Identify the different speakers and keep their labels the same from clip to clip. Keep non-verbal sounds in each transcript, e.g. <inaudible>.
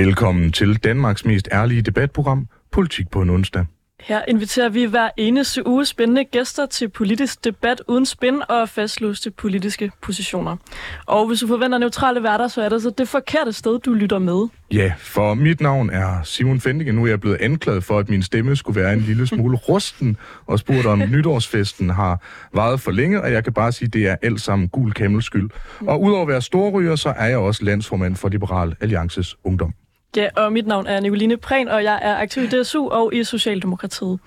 Speaker 1: Velkommen til Danmarks mest ærlige debatprogram, Politik på en onsdag.
Speaker 2: Her inviterer vi hver eneste uge spændende gæster til politisk debat uden spin og fastlåste politiske positioner. Og hvis du forventer neutrale værter, så er det så det forkerte sted, du lytter med.
Speaker 1: Ja, for mit navn er Simon Fendike. Nu er jeg blevet anklaget for, at min stemme skulle være en lille smule <laughs> rusten, og spurgt om nytårsfesten har varet for længe, og jeg kan bare sige, at det er alt sammen gul kæmmels skyld. Og udover at være storryger, så er jeg også landsformand for Liberal Alliances Ungdom.
Speaker 2: Ja, og mit navn er Nicoline Prehn, og jeg er aktiv i DSU og i Socialdemokratiet.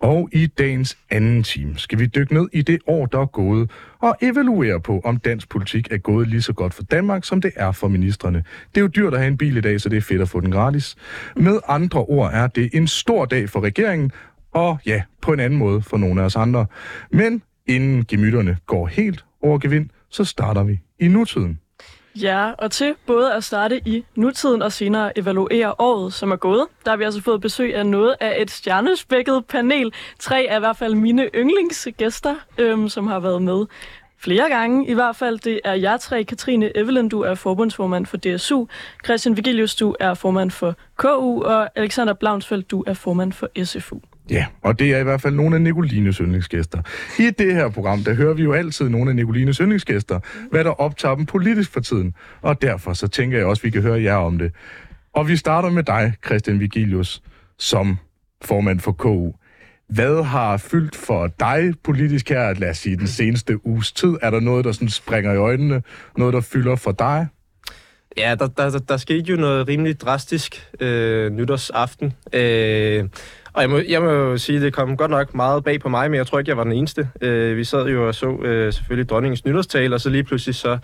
Speaker 1: Og i dagens anden time skal vi dykke ned i det år, der er gået, og evaluere på, om dansk politik er gået lige så godt for Danmark, som det er for ministerne. Det er jo dyrt at have en bil i dag, så det er fedt at få den gratis. Med andre ord er det en stor dag for regeringen, og ja, på en anden måde for nogle af os andre. Men inden gemytterne går helt over gevind, så starter vi i nutiden.
Speaker 2: Ja, og til både at starte i nutiden og senere evaluere året, som er gået, der har vi altså fået besøg af noget af et stjernespækket panel. Tre af i hvert fald mine yndlingsgæster, øhm, som har været med flere gange. I hvert fald, det er jer tre. Katrine Evelyn, du er forbundsformand for DSU. Christian Vigilius, du er formand for KU. Og Alexander Blaunsfeldt, du er formand for SFU.
Speaker 1: Ja, og det er i hvert fald nogle af Nicolines yndlingsgæster. I det her program, der hører vi jo altid nogle af Nicolines yndlingsgæster, hvad der optager dem politisk for tiden. Og derfor så tænker jeg også, at vi kan høre jer om det. Og vi starter med dig, Christian Vigilius, som formand for KU. Hvad har fyldt for dig politisk her, lad os sige, den seneste uges tid? Er der noget, der sådan springer i øjnene? Noget, der fylder for dig?
Speaker 3: Ja, der, der, der skete jo noget rimelig drastisk øh, nytårsaften. Øh, og jeg må, jeg må jo sige, det kom godt nok meget bag på mig, men jeg tror ikke, jeg var den eneste. Øh, vi sad jo og så øh, selvfølgelig dronningens nytårstale, og så lige pludselig så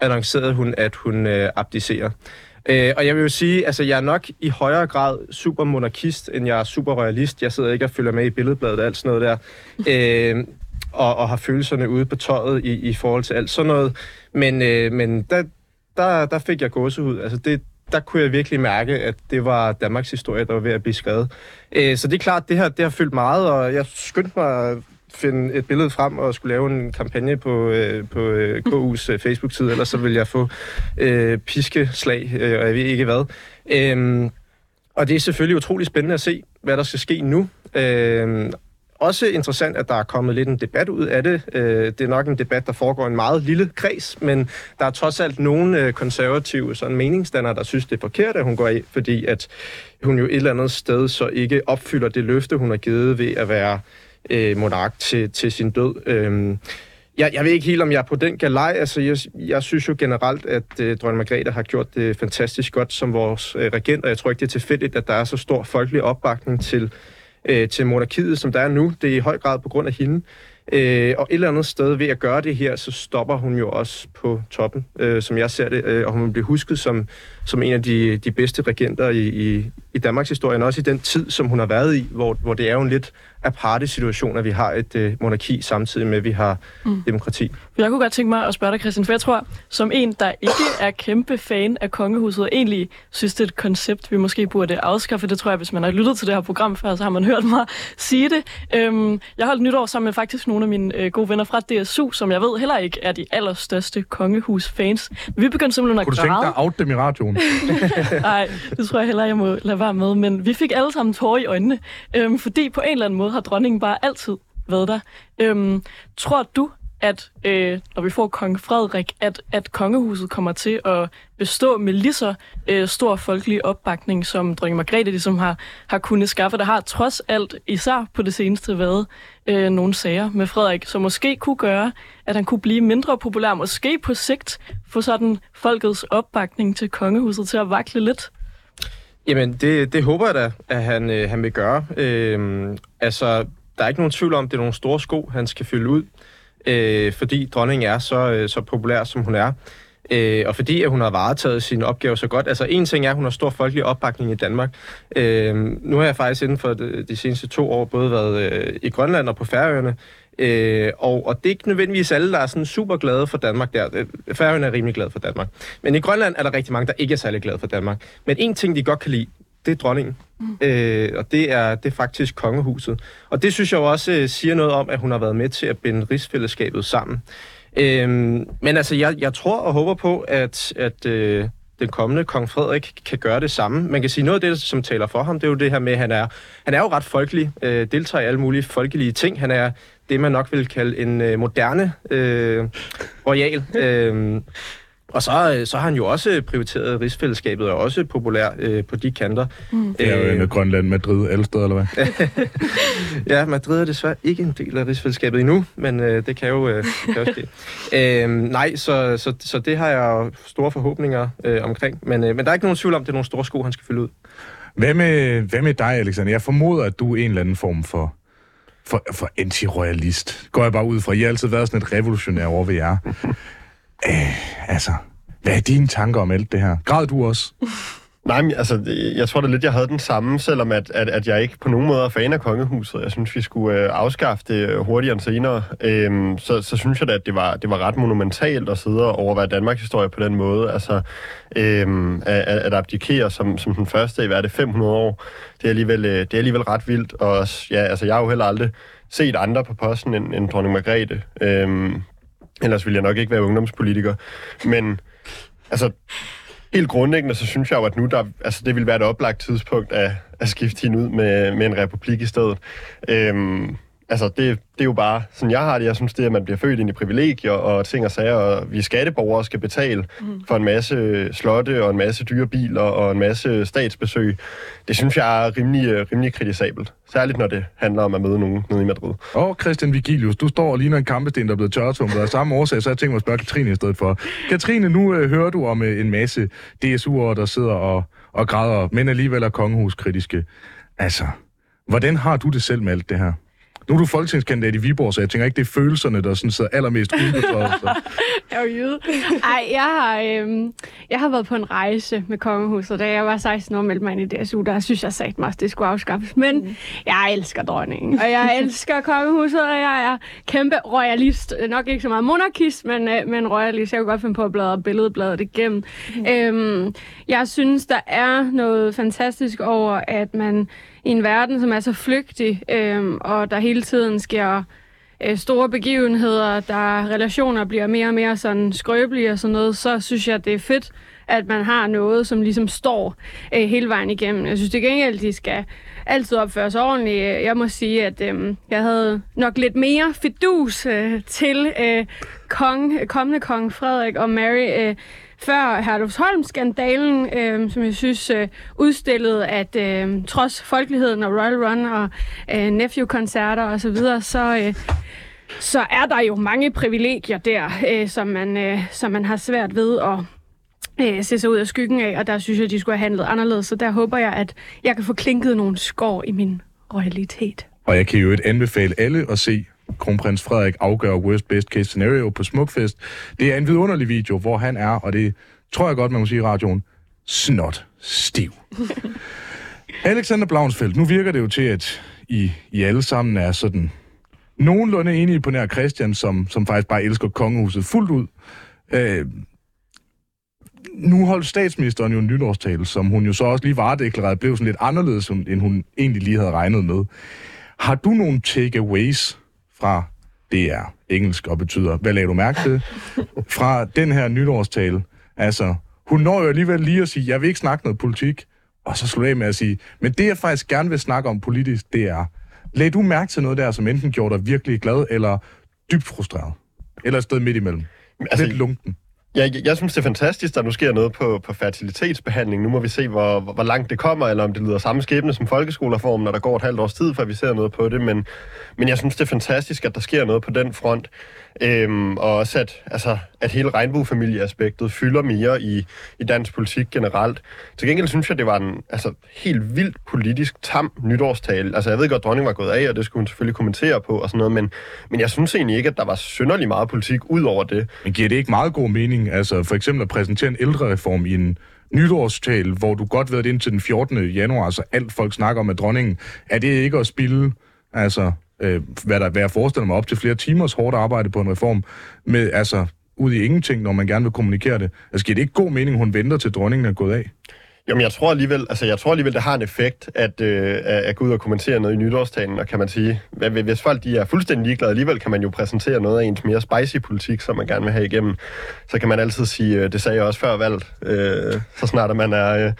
Speaker 3: annoncerede hun, at hun øh, abdicerer. Øh, og jeg vil jo sige, altså jeg er nok i højere grad super monarkist, end jeg er super royalist. Jeg sidder ikke og følger med i billedbladet og alt sådan noget der. <laughs> Øh, og, og har følelserne ude på tøjet i, i forhold til alt sådan noget. Men, øh, men der, der, der fik jeg gåsehud. Altså det, der kunne jeg virkelig mærke, at det var Danmarks historie, der var ved at blive skrevet. Øh, så det er klart, det her det har fyldt meget, og jeg skyndte mig at finde et billede frem og skulle lave en kampagne på, øh, på øh, KU's øh, Facebook-side, ellers så vil jeg få øh, piskeslag, øh, og jeg ved ikke hvad. Øh, og det er selvfølgelig utrolig spændende at se, hvad der skal ske nu. Øh, også interessant, at der er kommet lidt en debat ud af det. Øh, det er nok en debat, der foregår i en meget lille kreds, men der er trods alt nogle øh, konservative sådan meningsdannere, der synes, det er forkert, at hun går af, fordi at hun jo et eller andet sted så ikke opfylder det løfte, hun har givet ved at være øh, monark til, til sin død. Øh, jeg, jeg ved ikke helt, om jeg er på den galej. Altså, jeg, jeg synes jo generelt, at øh, dronning Margrethe har gjort det fantastisk godt som vores øh, regent, og jeg tror ikke, det er tilfældigt, at der er så stor folkelig opbakning til øh, til monarkiet, som der er nu. Det er i høj grad på grund af hende. Øh, og et eller andet sted ved at gøre det her, så stopper hun jo også på toppen, øh, som jeg ser det, øh, og hun bliver husket som, som en af de, de bedste regenter i, i, i Danmarks historie, også i den tid, som hun har været i, hvor, hvor det er jo en lidt aparte situation, at vi har et øh, monarki samtidig med, at vi har mm. demokrati.
Speaker 2: Jeg kunne godt tænke mig at spørge dig, Christian, for jeg tror, som en, der ikke er kæmpe fan af kongehuset, og egentlig synes, det er et koncept, vi måske burde afskaffe, det tror jeg, hvis man har lyttet til det her program før, så har man hørt mig sige det. Øhm, jeg holdt nytår sammen med faktisk nogle af mine øh, gode venner fra DSU, som jeg ved heller ikke er de allerstørste kongehus-fans. Vi begyndte simpelthen at
Speaker 1: græde. Kunne du tænke dig at dem i radioen? <laughs>
Speaker 2: Nej, det tror jeg heller, jeg må lade være med. Men vi fik alle sammen tårer i øjnene, øhm, fordi på en eller anden måde har dronningen bare altid været der. Øhm, tror du, at øh, når vi får kong Frederik, at, at kongehuset kommer til at bestå med lige så øh, stor folkelig opbakning, som dronning Margrethe ligesom har, har kunnet skaffe. Der har trods alt, især på det seneste, været øh, nogle sager med Frederik, som måske kunne gøre, at han kunne blive mindre populær, måske på sigt få sådan folkets opbakning til kongehuset til at vakle lidt.
Speaker 3: Jamen, det, det håber jeg da, at han, øh, han vil gøre. Øh, altså, der er ikke nogen tvivl om, at det er nogle store sko, han skal fylde ud, øh, fordi dronningen er så, øh, så populær, som hun er. Øh, og fordi at hun har varetaget sine opgaver så godt. Altså en ting er, at hun har stor folkelig opbakning i Danmark. Øh, nu har jeg faktisk inden for de, de seneste to år både været øh, i Grønland og på Færøerne, Øh, og, og det er ikke nødvendigvis alle, der er sådan super glade for Danmark der. Øh, Færøerne er rimelig glade for Danmark. Men i Grønland er der rigtig mange, der ikke er særlig glade for Danmark. Men en ting, de godt kan lide, det er dronningen. Mm. Øh, og det er, det er faktisk kongehuset. Og det synes jeg også øh, siger noget om, at hun har været med til at binde rigsfællesskabet sammen. Øh, men altså, jeg, jeg tror og håber på, at, at, øh, den kommende kong Frederik kan gøre det samme. Man kan sige, noget af det, som taler for ham, det er jo det her med, at han er, han er jo ret folkelig, øh, deltager i alle mulige folkelige ting. Han er det, man nok vil kalde en øh, moderne øh, royal. <laughs> Øh, og så, øh, så har han jo også prioriteret rigsfællesskabet, og også populær øh, på de kanter.
Speaker 1: Mm. Det er jo
Speaker 3: Øh,
Speaker 1: med Grønland, Madrid, alle steder, eller hvad? <laughs>
Speaker 3: Ja, Madrid er desværre ikke en del af rigsfællesskabet endnu, men øh, det kan jo, øh, kan jo ske. <laughs> øh, nej, så, så, så det har jeg jo store forhåbninger øh, omkring. Men, øh, men der er ikke nogen tvivl om, det er nogle store sko, han skal fylde ud.
Speaker 1: Hvad med, hvad med dig, Alexander? Jeg formoder, at du er en eller anden form for, for, for anti-royalist. Går jeg bare ud fra. I har altid været sådan et revolutionær over ved jer. Æh, altså, hvad er dine tanker om alt det her? Græd du også? <laughs>
Speaker 4: Nej, men, altså, jeg tror da lidt, jeg havde den samme, selvom at, at, at jeg ikke på nogen måde er fan af kongehuset. Jeg synes, vi skulle øh, afskaffe det øh, hurtigere end senere. Øhm, så, så synes jeg da, at det var, det var ret monumentalt at sidde og overveje Danmarks historie på den måde. Altså, øhm, at, at abdikere som, som den første i, hvad er det, 500 år, det er alligevel, øh, det er alligevel ret vildt. Og ja, altså, jeg har jo heller aldrig set andre på posten end, end dronning Margrethe. Øhm, ellers ville jeg nok ikke være ungdomspolitiker. Men altså, helt grundlæggende, så synes jeg jo, at nu der, altså, det vil være et oplagt tidspunkt at, at skifte hende ud med, med en republik i stedet. Øhm, altså, det, det er jo bare sådan, jeg har det. Jeg synes, det er, at man bliver født ind i privilegier og ting og sager, og vi skatteborgere skal betale for en masse slotte og en masse dyre biler og en masse statsbesøg. Det synes jeg er rimelig, øh, rimelig kritisabelt. Særligt, når det handler om at møde nogen nede i Madrid.
Speaker 1: Og Christian Vigilius, du står og ligner en kampesten, der er blevet tørretumpet af samme årsag, så jeg tænker mig at spørge Katrine i stedet for. Katrine, nu øh, hører du om øh, en masse DSU'ere, der sidder og, og græder, men alligevel er kongehuskritiske. Altså, hvordan har du det selv med alt det her? Nu er du folketingskandidat i Viborg, så jeg tænker ikke, det er følelserne, der sådan sidder allermest så-
Speaker 5: Jeg <laughs> er jo jyde. Ej, jeg har, øhm, jeg har været på en rejse med kongehuset. Da jeg var 16 år og meldte mig ind i DSU, der synes jeg sagt mig, at det skulle afskaffes. Men mm. jeg elsker dronningen, og jeg elsker kongehuset, og jeg er kæmpe royalist. Nok ikke så meget monarkist, men, øh, men royalist. Jeg kunne godt finde på at bladre billedbladet igennem. Mm. Øhm, jeg synes, der er noget fantastisk over, at man i en verden, som er så flygtig, øh, og der hele tiden sker øh, store begivenheder, der relationer bliver mere og mere sådan skrøbelige og sådan noget, så synes jeg, det er fedt, at man har noget, som ligesom står øh, hele vejen igennem. Jeg synes det gengæld, de skal altid opføre sig ordentligt. Jeg må sige, at øh, jeg havde nok lidt mere fidus øh, til øh, kong, øh, kommende kong Frederik og Mary, øh, før Herlufsholm-skandalen, øh, som jeg synes øh, udstillede, at øh, trods folkeligheden og Royal Run og øh, Nephew-koncerter osv., så, videre, så, øh, så er der jo mange privilegier der, øh, som, man, øh, som man har svært ved at øh, se sig ud af skyggen af, og der synes jeg, de skulle have handlet anderledes. Så der håber jeg, at jeg kan få klinket nogle skår i min royalitet.
Speaker 1: Og jeg kan jo et anbefale alle at se kronprins Frederik afgøre worst best case scenario på Smukfest. Det er en vidunderlig video, hvor han er, og det tror jeg godt, man må sige i radioen, snot stiv. <laughs> Alexander Blaunsfeldt, nu virker det jo til, at I, I alle sammen er sådan nogenlunde enige på nær Christian, som, som faktisk bare elsker kongehuset fuldt ud. Øh, nu holdt statsministeren jo en nytårstale, som hun jo så også lige varedeklareret, blev sådan lidt anderledes, end hun egentlig lige havde regnet med. Har du nogle takeaways fra DR, engelsk og betyder, hvad lagde du mærke til, fra den her nytårstale? Altså, hun når jo alligevel lige at sige, jeg vil ikke snakke noget politik, og så slutte af med at sige, men det jeg faktisk gerne vil snakke om politisk, det er, lagde du mærke til noget der, som enten gjorde dig virkelig glad, eller dybt frustreret? Eller et sted midt imellem?
Speaker 4: Altså,
Speaker 1: Lidt lunken.
Speaker 4: Jeg, jeg, jeg synes, det er fantastisk, at der nu sker noget på, på fertilitetsbehandling. Nu må vi se, hvor, hvor, hvor langt det kommer, eller om det lyder samme skæbne som folkeskolereformen, når der går et halvt års tid, før vi ser noget på det. Men, men jeg synes, det er fantastisk, at der sker noget på den front. Øhm, og også, at, altså, at hele regnbuefamilieaspektet fylder mere i, i dansk politik generelt. Til gengæld synes jeg, det var en altså, helt vildt politisk tam nytårstale. Altså, jeg ved godt, at dronningen var gået af, og det skulle hun selvfølgelig kommentere på og sådan noget, men, men jeg synes egentlig ikke, at der var synderlig meget politik ud over det.
Speaker 1: Men giver det ikke meget god mening, altså for eksempel at præsentere en ældrereform i en nytårstale, hvor du godt ved, at indtil den 14. januar, så alt folk snakker om med dronningen, er det ikke at spille, altså, øh, hvad, der, hvad jeg forestiller mig, op til flere timers hårdt arbejde på en reform, med, altså, ud i ingenting, når man gerne vil kommunikere det. Altså, giver det ikke god mening, hun venter til dronningen er gået af?
Speaker 4: Jamen, jeg tror alligevel, altså, jeg tror alligevel, det har en effekt, at, øh, at gå ud og kommentere noget i nytårstalen, og kan man sige, hvis folk de er fuldstændig ligeglade, alligevel kan man jo præsentere noget af ens mere spicy politik, som man gerne vil have igennem. Så kan man altid sige, øh, det sagde jeg også før valget, øh, så snart at man er, øh,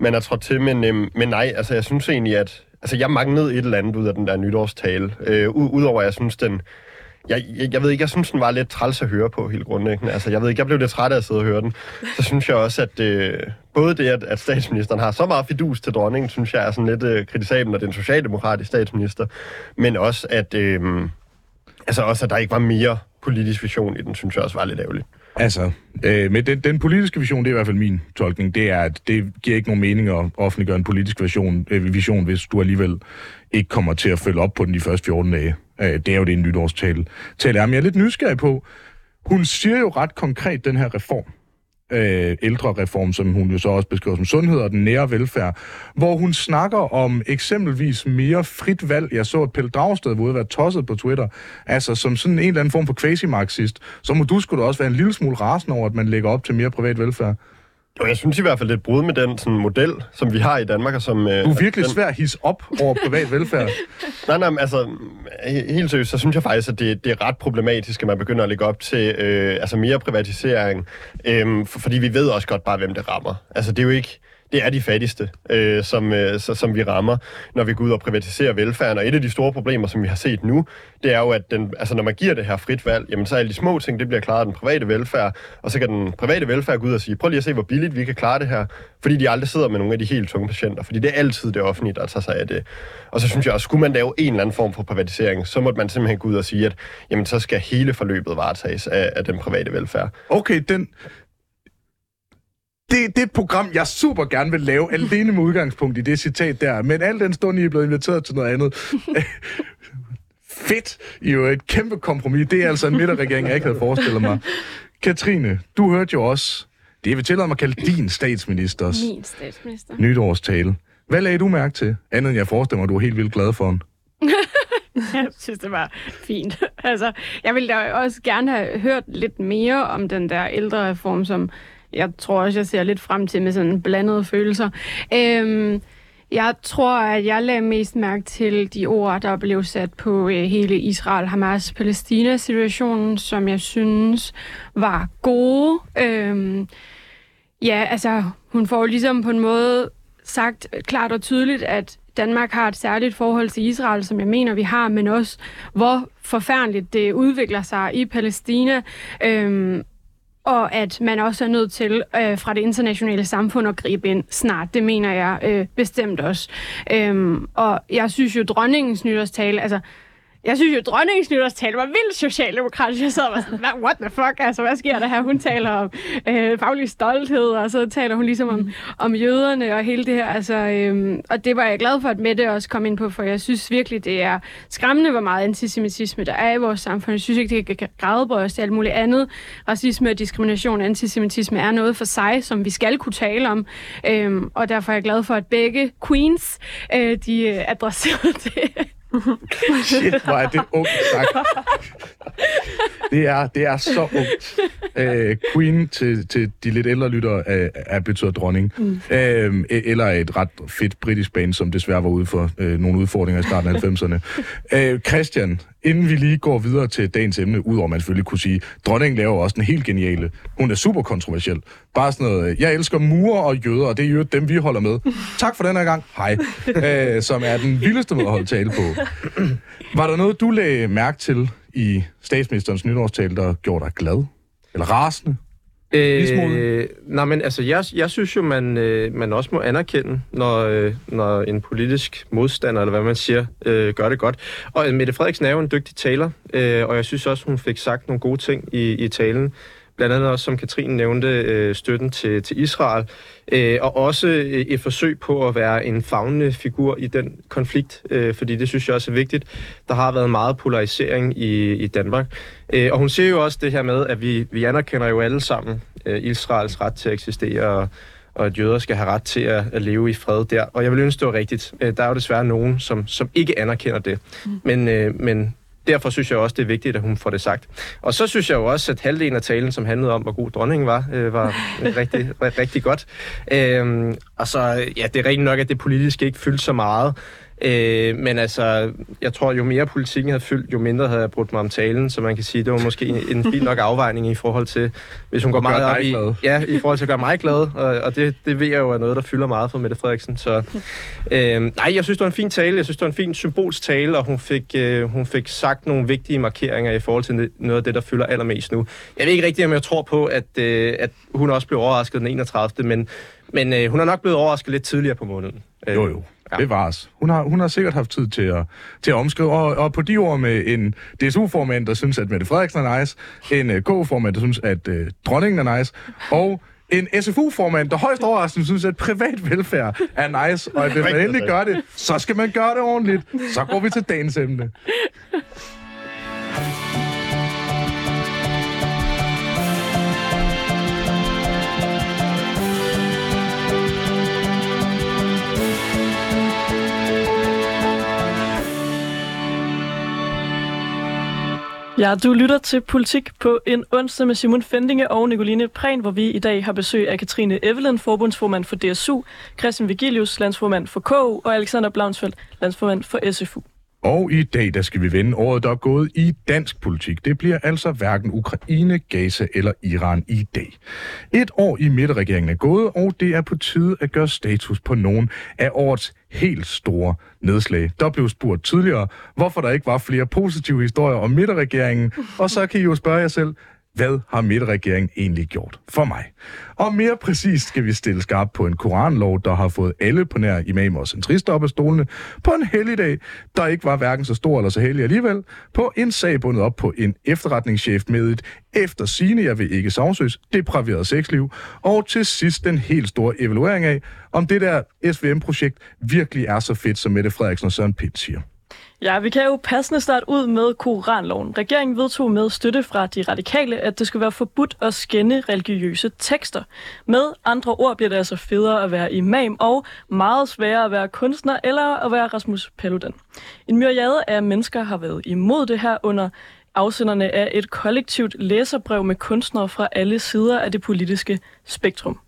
Speaker 4: man er trådt til, men, øh, men nej, altså jeg synes egentlig, at altså, jeg manglede et eller andet ud af den der nytårstale, øh, udover at jeg synes, den, jeg, jeg, jeg ved ikke, jeg synes, den var lidt træls at høre på helt grundlæggende. Altså, jeg ved ikke, jeg blev lidt træt af at sidde og høre den. Så synes jeg også, at øh, både det, at, at statsministeren har så meget fidus til dronningen, synes jeg er sådan lidt øh, kritisabelt, når det er en socialdemokratisk statsminister. Men også, at, øh, altså også, at der ikke var mere politisk vision i den, synes jeg også var lidt ærgerligt.
Speaker 1: Altså, øh, med den, den politiske vision, det er i hvert fald min tolkning, det er, at det giver ikke nogen mening at offentliggøre en politisk vision, øh, vision hvis du alligevel ikke kommer til at følge op på den de første 14 dage. Øh, det er jo det, en nytårstale tale er. Men jeg er lidt nysgerrig på, hun siger jo ret konkret, den her reform, øh, ældrereform, som hun jo så også beskriver som sundhed og den nære velfærd, hvor hun snakker om eksempelvis mere frit valg. Jeg så, at Pelle Dragsted var ude at være tosset på Twitter, altså som sådan en eller anden form for quasi-marxist. Så må du skulle da også være en lille smule rasende over, at man lægger op til mere privat velfærd.
Speaker 4: Jo, jeg synes i hvert fald, det er et brud med den sådan, model, som vi har i Danmark, og som... Øh,
Speaker 1: Du er virkelig
Speaker 4: den,
Speaker 1: svær at hisse op over privat velfærd. <laughs>
Speaker 4: Nej, nej, men altså, he- helt seriøst, så synes jeg faktisk, at det, det er ret problematisk, at man begynder at lægge op til øh, altså mere privatisering, øh, for, fordi vi ved også godt bare, hvem det rammer. Altså, det er jo ikke... Det er de fattigste, øh, som, øh, så, som vi rammer, når vi går ud og privatiserer velfærden. Og et af de store problemer, som vi har set nu, det er jo, at den, altså, når man giver det her frit valg, jamen, så er alle de små ting, det bliver klaret af den private velfærd, og så kan den private velfærd gå ud og sige, prøv lige at se, hvor billigt vi kan klare det her, fordi de aldrig sidder med nogle af de helt tunge patienter, fordi det er altid det offentlige, der tager sig af det. Og så synes jeg også, skulle man lave en eller anden form for privatisering, så måtte man simpelthen gå ud og sige, at jamen, så skal hele forløbet varetages af, af den private velfærd.
Speaker 1: Okay, den... Det, det er et program, jeg super gerne vil lave, alene med udgangspunkt i det citat der. Men al den stund, I er blevet inviteret til noget andet. <laughs> Fedt! I er jo et kæmpe kompromis. Det er altså en midterregering, jeg ikke havde forestillet mig. Katrine, du hørte jo også, det vil tillade mig at kalde din statsministers
Speaker 5: Min statsminister.
Speaker 1: nytårstale. Hvad lagde du mærke til? Andet end jeg forestiller mig, du er helt vildt glad for den. <laughs>
Speaker 5: Jeg synes, det var fint. altså, jeg ville da også gerne have hørt lidt mere om den der ældrereform, som jeg tror også, jeg ser lidt frem til med sådan blandede følelser. Øhm, jeg tror, at jeg lagde mest mærke til de ord, der blev sat på øh, hele Israel-Hamas-Palæstina-situationen, som jeg synes var gode. Øhm, ja, altså, hun får jo ligesom på en måde sagt klart og tydeligt, at Danmark har et særligt forhold til Israel, som jeg mener, vi har, men også hvor forfærdeligt det udvikler sig i Palæstina. Øhm, og at man også er nødt til øh, fra det internationale samfund at gribe ind snart. Det mener jeg øh, bestemt også. Øhm, og jeg synes jo, dronningens nytårstale, altså jeg synes jo, dronningens nytårstale var vildt socialdemokratisk. Jeg sad og var sådan, what the fuck? Altså, hvad sker der her? Hun taler om øh, faglig stolthed, og så taler hun ligesom om, om jøderne og hele det her. Altså, øh, og det var jeg glad for, at Mette også kom ind på, for jeg synes virkelig, det er skræmmende, hvor meget antisemitisme der er i vores samfund. Jeg synes ikke, det kan gradbøjes til alt muligt andet. Racisme og diskrimination og antisemitisme er noget for sig, som vi skal kunne tale om. Øh, og derfor er jeg glad for, at begge queens, øh, de øh, adresserede det. <laughs>
Speaker 1: Shit, hvor er det ungt sagt. Det er, det er så ungt. Øh, queen til, til de lidt ældre lyttere er, er betyder dronning. Mm. Øh, eller et ret fedt britisk band, som desværre var ude for øh, nogle udfordringer i starten af 90'erne. <laughs> Øh, Christian, inden vi lige går videre til dagens emne, udover man selvfølgelig kunne sige, dronningen laver også en helt geniale. Hun er super kontroversiel. Bare sådan noget, jeg elsker murer og jøder, og det er jo dem, vi holder med. <laughs> Tak for den her gang. Hej. Øh, som er den vildeste måde at holde tale på. <clears throat> Var der noget, du lagde mærke til i statsministerens nytårstale, der gjorde dig glad? Eller rasende?
Speaker 3: Øh, nej, men altså, jeg, jeg synes jo, man, øh, man også må anerkende, når, øh, når en politisk modstander, eller hvad man siger, øh, gør det godt. Og Mette Frederiksen er jo en dygtig taler, øh, og jeg synes også, hun fik sagt nogle gode ting i, i talen. Blandt andet også, som Katrine nævnte, øh, støtten til, til Israel, øh, og også øh, et forsøg på at være en fagnende figur i den konflikt, øh, fordi det synes jeg også er vigtigt. Der har været meget polarisering i, i Danmark. Øh, og hun siger jo også det her med, at vi, vi anerkender jo alle sammen øh, Israels ret til at eksistere, og, og at jøder skal have ret til at, at leve i fred der. Og jeg vil ønske, det var rigtigt. Øh, der er jo desværre nogen, som, som ikke anerkender det. Mm. Men, øh, men derfor synes jeg også, det er vigtigt, at hun får det sagt. Og så synes jeg jo også, at halvdelen af talen, som handlede om, hvor god dronningen var, øh, var rigtig, <laughs> rigtig godt. Øhm, og så, ja, det er rigtig nok, at det politiske ikke fyldte så meget. Øh, men altså, jeg tror, jo mere politikken havde fyldt, jo mindre havde jeg brugt mig om talen, så man kan sige, det var måske en, en fin nok afvejning i forhold til, hvis hun går meget op i, ja, i forhold til at gøre mig glad, og, og det, det ved jeg jo er noget, der fylder meget for Mette Frederiksen. Så øh, nej, jeg synes, det var en fin tale, jeg synes, det var en fin symbolsk tale, og hun fik, øh, hun fik sagt nogle vigtige markeringer i forhold til noget af det, der fylder allermest nu. Jeg ved ikke rigtigt, om jeg tror på, at, øh, at hun også blev overrasket den 31. Men, men øh, hun er nok blevet overrasket lidt tidligere på måneden.
Speaker 1: Jo, jo. Ja. Bevares. Hun har, hun har sikkert haft tid til at, til at omskrive, og, og på de ord med en DSU-formand, der synes, at Mette Frederiksen er nice, en uh, K-formand, der synes, at uh, dronningen er nice, og en SFU-formand, der højst overraskende synes, at privat velfærd er nice, og at hvis man endelig gør det, så skal man gøre det ordentligt. Så går vi til dagens emne.
Speaker 2: Ja, du lytter til Politik på en onsdag med Simon Fendinge og Nicoline Prehn, hvor vi i dag har besøg af Katrine Evelyn, forbundsformand for DSU, Christian Vigilius, landsformand for KU og Alexander Blaunsfeldt, landsformand for SFU.
Speaker 1: Og i dag, der skal vi vende året, der er gået i dansk politik. Det bliver altså hverken Ukraine, Gaza eller Iran i dag. Et år i midterregeringen er gået, og det er på tide at gøre status på nogen af årets helt store nedslag. Der blev spurgt tidligere, hvorfor der ikke var flere positive historier om midterregeringen, og så kan I jo spørge jer selv, hvad har midterregeringen egentlig gjort for mig? Og mere præcist skal vi stille skarpt på en koranlov, der har fået alle på nær imamer og centrister op af stolene, på en helligdag, der ikke var hverken så stor eller så heldig alligevel, på en sag bundet op på en efterretningschef med et efter sine, jeg vil ikke sagsøs, depraveret sexliv, og til sidst den helt store evaluering af, om det der SVM-projekt virkelig er så fedt, som Mette Frederiksen og Søren Pitt siger.
Speaker 2: Ja, vi kan jo passende starte ud med Koranloven. Regeringen vedtog med støtte fra de radikale, at det skulle være forbudt at skænde religiøse tekster. Med andre ord bliver det altså federe at være imam og meget sværere at være kunstner eller at være Rasmus Paludan. En myriade af mennesker har været imod det her under afsenderne af et kollektivt læserbrev med kunstnere fra alle sider af det politiske spektrum.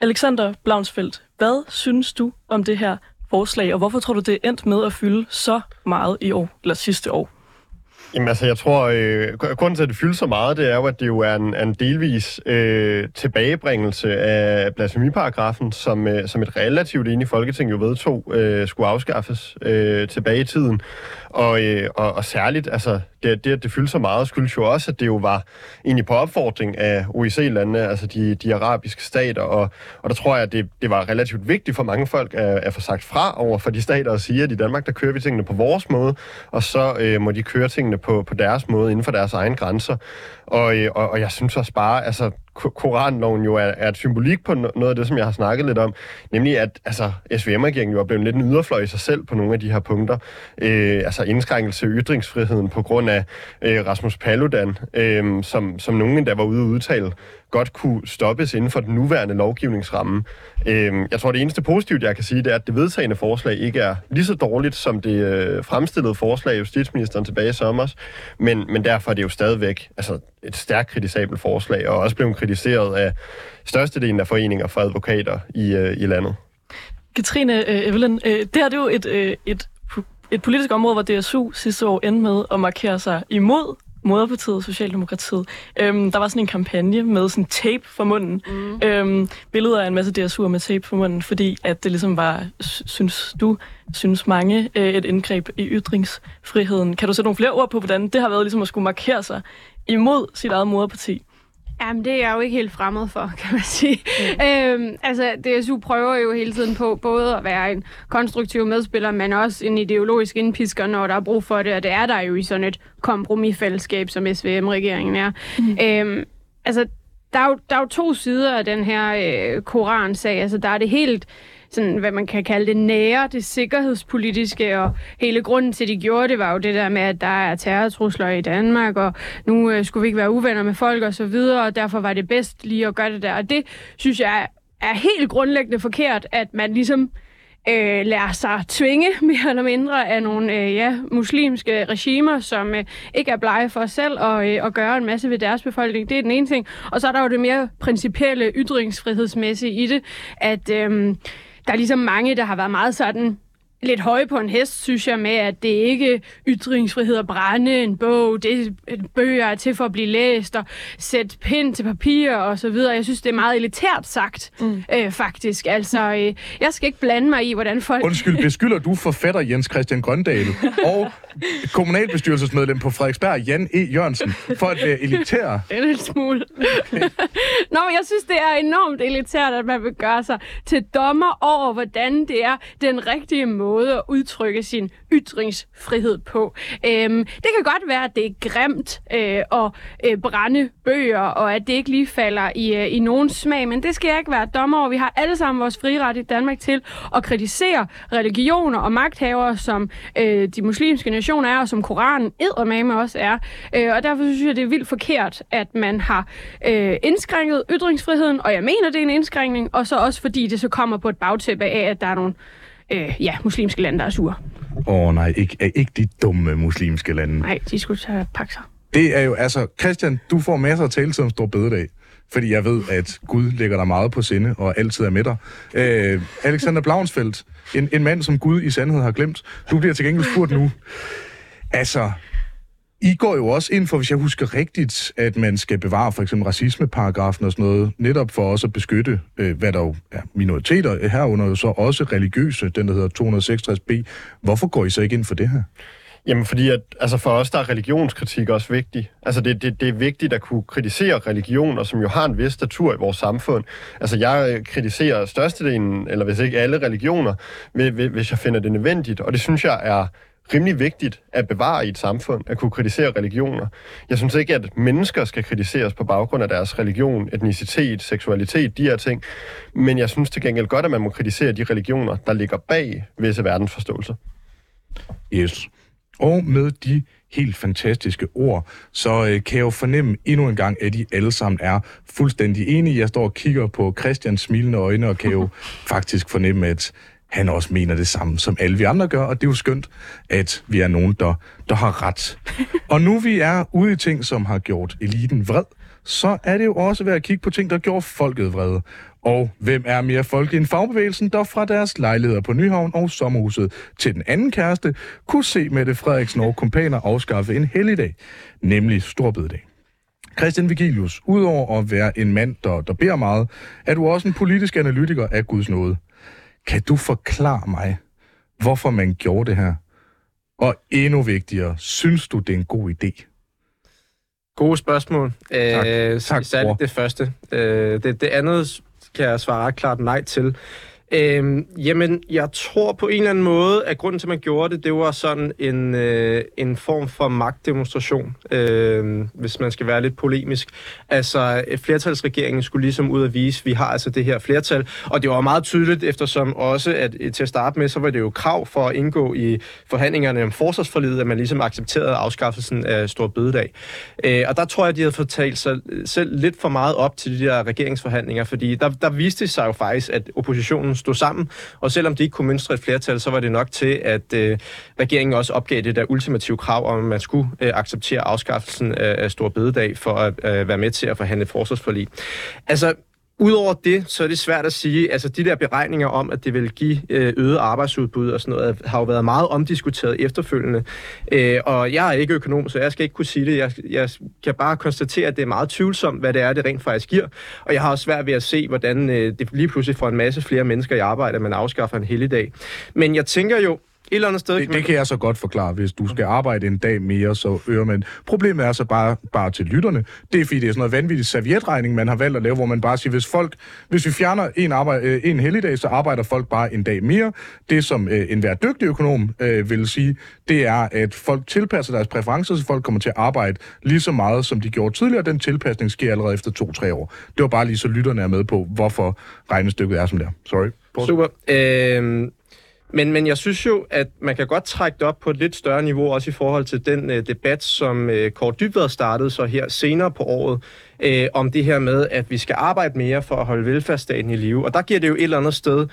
Speaker 2: Alexander Blaunsfeldt, hvad synes du om det her forslag, og hvorfor tror du, det er endt med at fylde så meget i år, eller sidste år?
Speaker 4: Jamen altså, jeg tror, øh, grunden til, at det fylder så meget, det er jo, at det jo er en, en delvis øh, tilbagebringelse af blasfemiparagrafen, som, øh, som et relativt enigt folketing jo vedtog øh, skulle afskaffes øh, tilbage i tiden. Og, øh, og, og særligt, altså, det, det, at det fyldte så meget, skyldes jo også, at det jo var egentlig på opfordring af OIC-landene, altså de, de arabiske stater, og, og der tror jeg, at det, det var relativt vigtigt for mange folk at, at få sagt fra over for de stater og sige, at i Danmark, der kører vi tingene på vores måde, og så øh, må de køre tingene på, på deres måde inden for deres egne grænser. Og, øh, og, og jeg synes også bare, altså, Koranloven jo er, er et symbolik på noget af det, som jeg har snakket lidt om, nemlig at altså, SVM-regeringen jo er blevet lidt en yderfløj i sig selv på nogle af de her punkter. Øh, altså indskrænkelse af ytringsfriheden på grund af øh, Rasmus Paludan, øh, som, som nogen der var ude og udtale, godt kunne stoppes inden for den nuværende lovgivningsramme. Øh, jeg tror, det eneste positivt, jeg kan sige, det er, at det vedtagende forslag ikke er lige så dårligt som det øh, fremstillede forslag af justitsministeren tilbage i sommer, men, men derfor er det jo stadigvæk altså, et stærkt kritisabelt forslag, og også blevet kritiseret af størstedelen af foreninger for advokater i, øh, i landet.
Speaker 2: Katrine øh, Evelyn, øh, det her det er jo et, øh, et, et politisk område, hvor DSU sidste år endte med at markere sig imod Moderpartiet, Socialdemokratiet. Øhm, der var sådan en kampagne med sådan tape for munden. Mm. Øhm, billeder af en masse DSU'er med tape for munden, fordi at det ligesom var, synes du, synes mange, øh, et indgreb i ytringsfriheden. Kan du sætte nogle flere ord på, hvordan det har været ligesom at skulle markere sig imod sit eget moderparti?
Speaker 5: Jamen, det er jeg jo ikke helt fremmed for, kan man sige. Mm. Øhm, altså, DSU prøver jo hele tiden på både at være en konstruktiv medspiller, men også en ideologisk indpisker, når der er brug for det, og det er der jo i sådan et kompromisfællesskab, som SVM-regeringen er. Mm. Øhm, altså, der er, jo, der er jo to sider af den her øh, koransag. Altså, der er det helt sådan, hvad man kan kalde det nære, det sikkerhedspolitiske, og hele grunden til, at de gjorde det, var jo det der med, at der er terrortrusler i Danmark, og nu øh, skulle vi ikke være uvenner med folk og så videre, og derfor var det bedst lige at gøre det der. Og det synes jeg er helt grundlæggende forkert, at man ligesom øh, lader sig tvinge <laughs> mere eller mindre af nogle øh, ja, muslimske regimer, som øh, ikke er blege for os selv og, øh, og gøre en masse ved deres befolkning. Det er den ene ting. Og så er der jo det mere principielle ytringsfrihedsmæssige i det, at øh, der er ligesom mange, der har været meget sådan lidt høje på en hest, synes jeg, med, at det ikke er ytringsfrihed at brænde en bog, det er bøger er til for at blive læst, og sætte pind til papir og så videre. Jeg synes, det er meget elitært sagt, mm. øh, faktisk. Altså, øh, jeg skal ikke blande mig i, hvordan folk...
Speaker 1: Undskyld, beskylder du forfatter Jens Christian Grøndal <laughs> og kommunalbestyrelsesmedlem på Frederiksberg, Jan E. Jørgensen, for at være elitær?
Speaker 5: En lille smule. Nå, men jeg synes, det er enormt elitært, at man vil gøre sig til dommer over, hvordan det er den rigtige måde at udtrykke sin ytringsfrihed på. Øhm, det kan godt være, at det er grimt øh, at øh, brænde bøger, og at det ikke lige falder i, øh, i nogen smag, men det skal jeg ikke være dommer over. Vi har alle sammen vores friret i Danmark til at kritisere religioner og magthavere, som øh, de muslimske nationer er, og som Koranen eddermame også er. Øh, og derfor synes jeg, det er vildt forkert, at man har øh, indskrænket ytringsfriheden, og jeg mener, det er en indskrænkning, og så også fordi det så kommer på et bagtæppe af, at der er nogle øh, ja, muslimske lande, der er sure.
Speaker 1: Åh oh, nej, ikke, ikke de dumme muslimske lande.
Speaker 5: Nej, de skulle tage pakke sig.
Speaker 1: Det er jo, altså, Christian, du får masser af taletid om stor bededag, fordi jeg ved, at Gud lægger dig meget på sinde og altid er med dig. Øh, Alexander Blaunsfeldt, en, en mand, som Gud i sandhed har glemt. Du bliver til gengæld spurgt nu. Altså, I går jo også ind for, hvis jeg husker rigtigt, at man skal bevare for eksempel racismeparagrafen og sådan noget, netop for også at beskytte, øh, hvad der jo er minoriteter, herunder jo så også religiøse, den der hedder 266b. Hvorfor går I så ikke ind for det her?
Speaker 4: Jamen, fordi at, altså for os, der er religionskritik også vigtig. Altså, det, det, det er vigtigt at kunne kritisere religioner, som jo har en vis statur i vores samfund. Altså, jeg kritiserer størstedelen, eller hvis ikke alle religioner, hvis jeg finder det nødvendigt. Og det synes jeg er rimelig vigtigt at bevare i et samfund, at kunne kritisere religioner. Jeg synes ikke, at mennesker skal kritiseres på baggrund af deres religion, etnicitet, seksualitet, de her ting. Men jeg synes til gengæld godt, at man må kritisere de religioner, der ligger bag visse verdensforståelser.
Speaker 1: Yes. Og med de helt fantastiske ord, så øh, kan jeg jo fornemme endnu en gang, at I alle sammen er fuldstændig enige. Jeg står og kigger på Christians smilende øjne, og kan jo <laughs> faktisk fornemme, at han også mener det samme, som alle vi andre gør, og det er jo skønt, at vi er nogen, der, der har ret. <laughs> Og nu vi er ude i ting, som har gjort eliten vred, så er det jo også ved at kigge på ting, der gjorde folket vrede. Og hvem er mere folk end fagbevægelsen, der fra deres lejligheder på Nyhavn og sommerhuset til den anden kæreste, kunne se Mette Frederiksen og kompaner afskaffe en helligdag, nemlig Storbededag. Christian Vigilius, udover at være en mand, der, der beder meget, er du også en politisk analytiker af Guds nåde. Kan du forklare mig, hvorfor man gjorde det her? Og endnu vigtigere, synes du, det er en god idé?
Speaker 3: Gode spørgsmål.
Speaker 1: Tak.
Speaker 3: Øh,
Speaker 1: Tak,
Speaker 3: Særligt
Speaker 1: bror.
Speaker 3: det første. Øh, det, det andet kan jeg svare ret klart nej til. Øhm, jamen, jeg tror på en eller anden måde, at grunden til, at man gjorde det, det var sådan en, øh, en form for magtdemonstration, øh, hvis man skal være lidt polemisk. Altså, øh, flertalsregeringen skulle ligesom ud at vise, at vi har altså det her flertal, og det var meget tydeligt, eftersom også, at øh, til at starte med, så var det jo krav for at indgå i forhandlingerne om forsvarsforlidet, at man ligesom accepterede afskaffelsen af Stor Bededag. Øh, og der tror jeg, de havde fortalt sig øh, selv lidt for meget op til de der regeringsforhandlinger, fordi der, der viste sig jo faktisk, at oppositionen stod sammen, og selvom de ikke kunne mønstre et flertal, så var det nok til, at øh, regeringen også opgav det der ultimative krav om, at man skulle øh, acceptere afskaffelsen af, af Stor Bededag for at øh, være med til at forhandle forsvarsforlig. Altså, Udover det, så er det svært at sige, altså de der beregninger om, at det vil give øh, øget arbejdsudbud og sådan noget, har jo været meget omdiskuteret efterfølgende. Øh, og jeg er ikke økonom, så jeg skal ikke kunne sige det. Jeg, jeg kan bare konstatere, at det er meget tvivlsomt, hvad det er, det rent faktisk giver. Og jeg har også svært ved at se, hvordan øh, det lige pludselig får en masse flere mennesker i arbejde, at man afskaffer en helligdag. Men jeg tænker jo, et eller andet sted...
Speaker 1: Det, det kan jeg så godt forklare. Hvis du skal arbejde en dag mere, så øger man. Problemet er så bare, bare til lytterne. Det er fordi, det er sådan noget vanvittigt servietregning, man har valgt at lave, hvor man bare siger, hvis folk, hvis vi fjerner en, arbejde, øh, en helligdag, så arbejder folk bare en dag mere. Det, som øh, en hver dygtig økonom øh, vil sige, det er, at folk tilpasser deres præferencer, så folk kommer til at arbejde lige så meget, som de gjorde tidligere. Den tilpasning sker allerede efter to-tre år. Det var bare lige så lytterne er med på, hvorfor regnestykket er som det er. Sorry. Poul.
Speaker 3: Super. Øh, men, men jeg synes jo, at man kan godt trække det op på et lidt større niveau, også i forhold til den øh, debat, som øh, Kåre Dybvad startede så her senere på året, øh, om det her med, at vi skal arbejde mere for at holde velfærdsstaten i live. Og der giver det jo et eller andet sted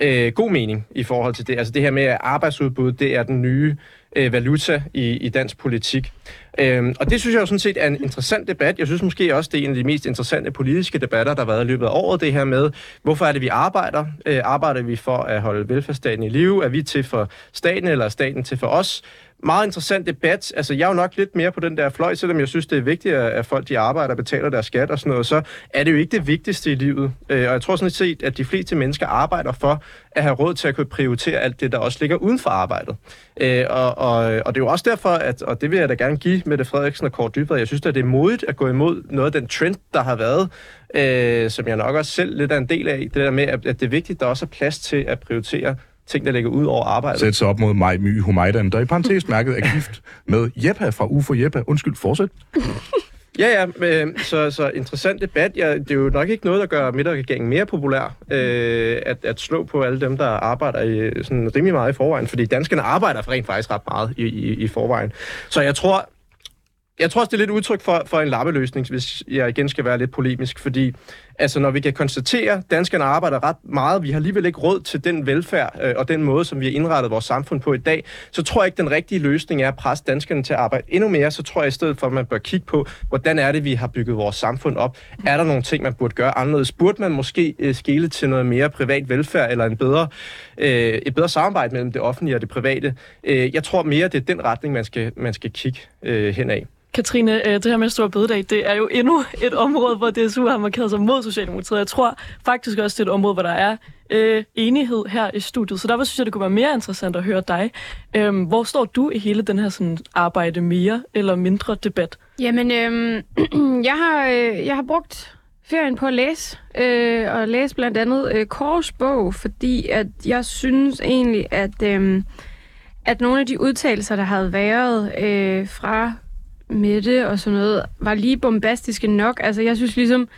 Speaker 3: øh, god mening i forhold til det. Altså det her med, at arbejdsudbud, det er den nye øh, valuta i, i dansk politik. Øhm, og det synes jeg jo sådan set er en interessant debat. Jeg synes måske også, det er en af de mest interessante politiske debatter, der har været i løbet af året, det her med, hvorfor er det, vi arbejder? Øh, arbejder vi for at holde velfærdsstaten i live? Er vi til for staten, eller er staten til for os? Meget interessant debat. Altså, jeg er jo nok lidt mere på den der fløj, selvom jeg synes, det er vigtigt, at folk de arbejder og betaler deres skat og sådan noget, så er det jo ikke det vigtigste i livet. Øh, og jeg tror sådan set, at de fleste mennesker arbejder for at have råd til at kunne prioritere alt det, der også ligger uden for arbejdet. Øh, og, og, og det er jo også derfor, at, og det vil jeg da gerne give med Frederiksen og Kåre Dybvad, jeg synes, at det er modigt at gå imod noget af den trend, der har været, øh, som jeg nok også selv lidt er en del af, det der med, at, at det er vigtigt, at der også er plads til at prioritere ting, der ligger ud over arbejdet.
Speaker 1: Sæt sig op mod mig, My Humaidan, der i parentes mærket er gift med Jeppa fra UFO Jeppa. Undskyld, fortsæt. <laughs>
Speaker 3: Ja, ja, men, så, så interessant debat. Ja, det er jo nok ikke noget, der gør midterregeringen mere populær, øh, at, at slå på alle dem, der arbejder i, sådan rimelig meget i forvejen, fordi danskerne arbejder rent faktisk ret meget i, i, i forvejen. Så jeg tror, jeg tror også, det er lidt udtryk for, for en lappeløsning, hvis jeg igen skal være lidt polemisk, fordi altså, når vi kan konstatere, at danskerne arbejder ret meget, vi har alligevel ikke råd til den velfærd øh, og den måde, som vi har indrettet vores samfund på i dag, så tror jeg ikke, den rigtige løsning er at presse danskerne til at arbejde endnu mere. Så tror jeg i stedet for, at man bør kigge på, hvordan er det, vi har bygget vores samfund op. Er der nogle ting, man burde gøre anderledes? Burde man måske øh, skele til noget mere privat velfærd eller en bedre, øh, et bedre samarbejde mellem det offentlige og det private? Øh, jeg tror mere, det er den retning, man skal, man skal kigge øh, henad.
Speaker 2: Katrine, øh, det her med stor bededag, det er jo endnu et område, hvor DSU har markeret sig mod Socialdemokratiet. Jeg tror faktisk også, det er et område, hvor der er øh, enighed her i studiet. Så derfor synes jeg, det kunne være mere interessant at høre dig. Øhm, hvor står du i hele den her sådan, arbejde mere eller mindre debat?
Speaker 5: Jamen, øh, <clears throat> jeg, har, øh, jeg har brugt ferien på at læse, øh, og læse blandt andet øh, Kors bog, fordi at jeg synes egentlig, at, øh, at nogle af de udtalelser, der havde været øh, fra Mette og sådan noget, var lige bombastiske nok. Altså, jeg synes ligesom,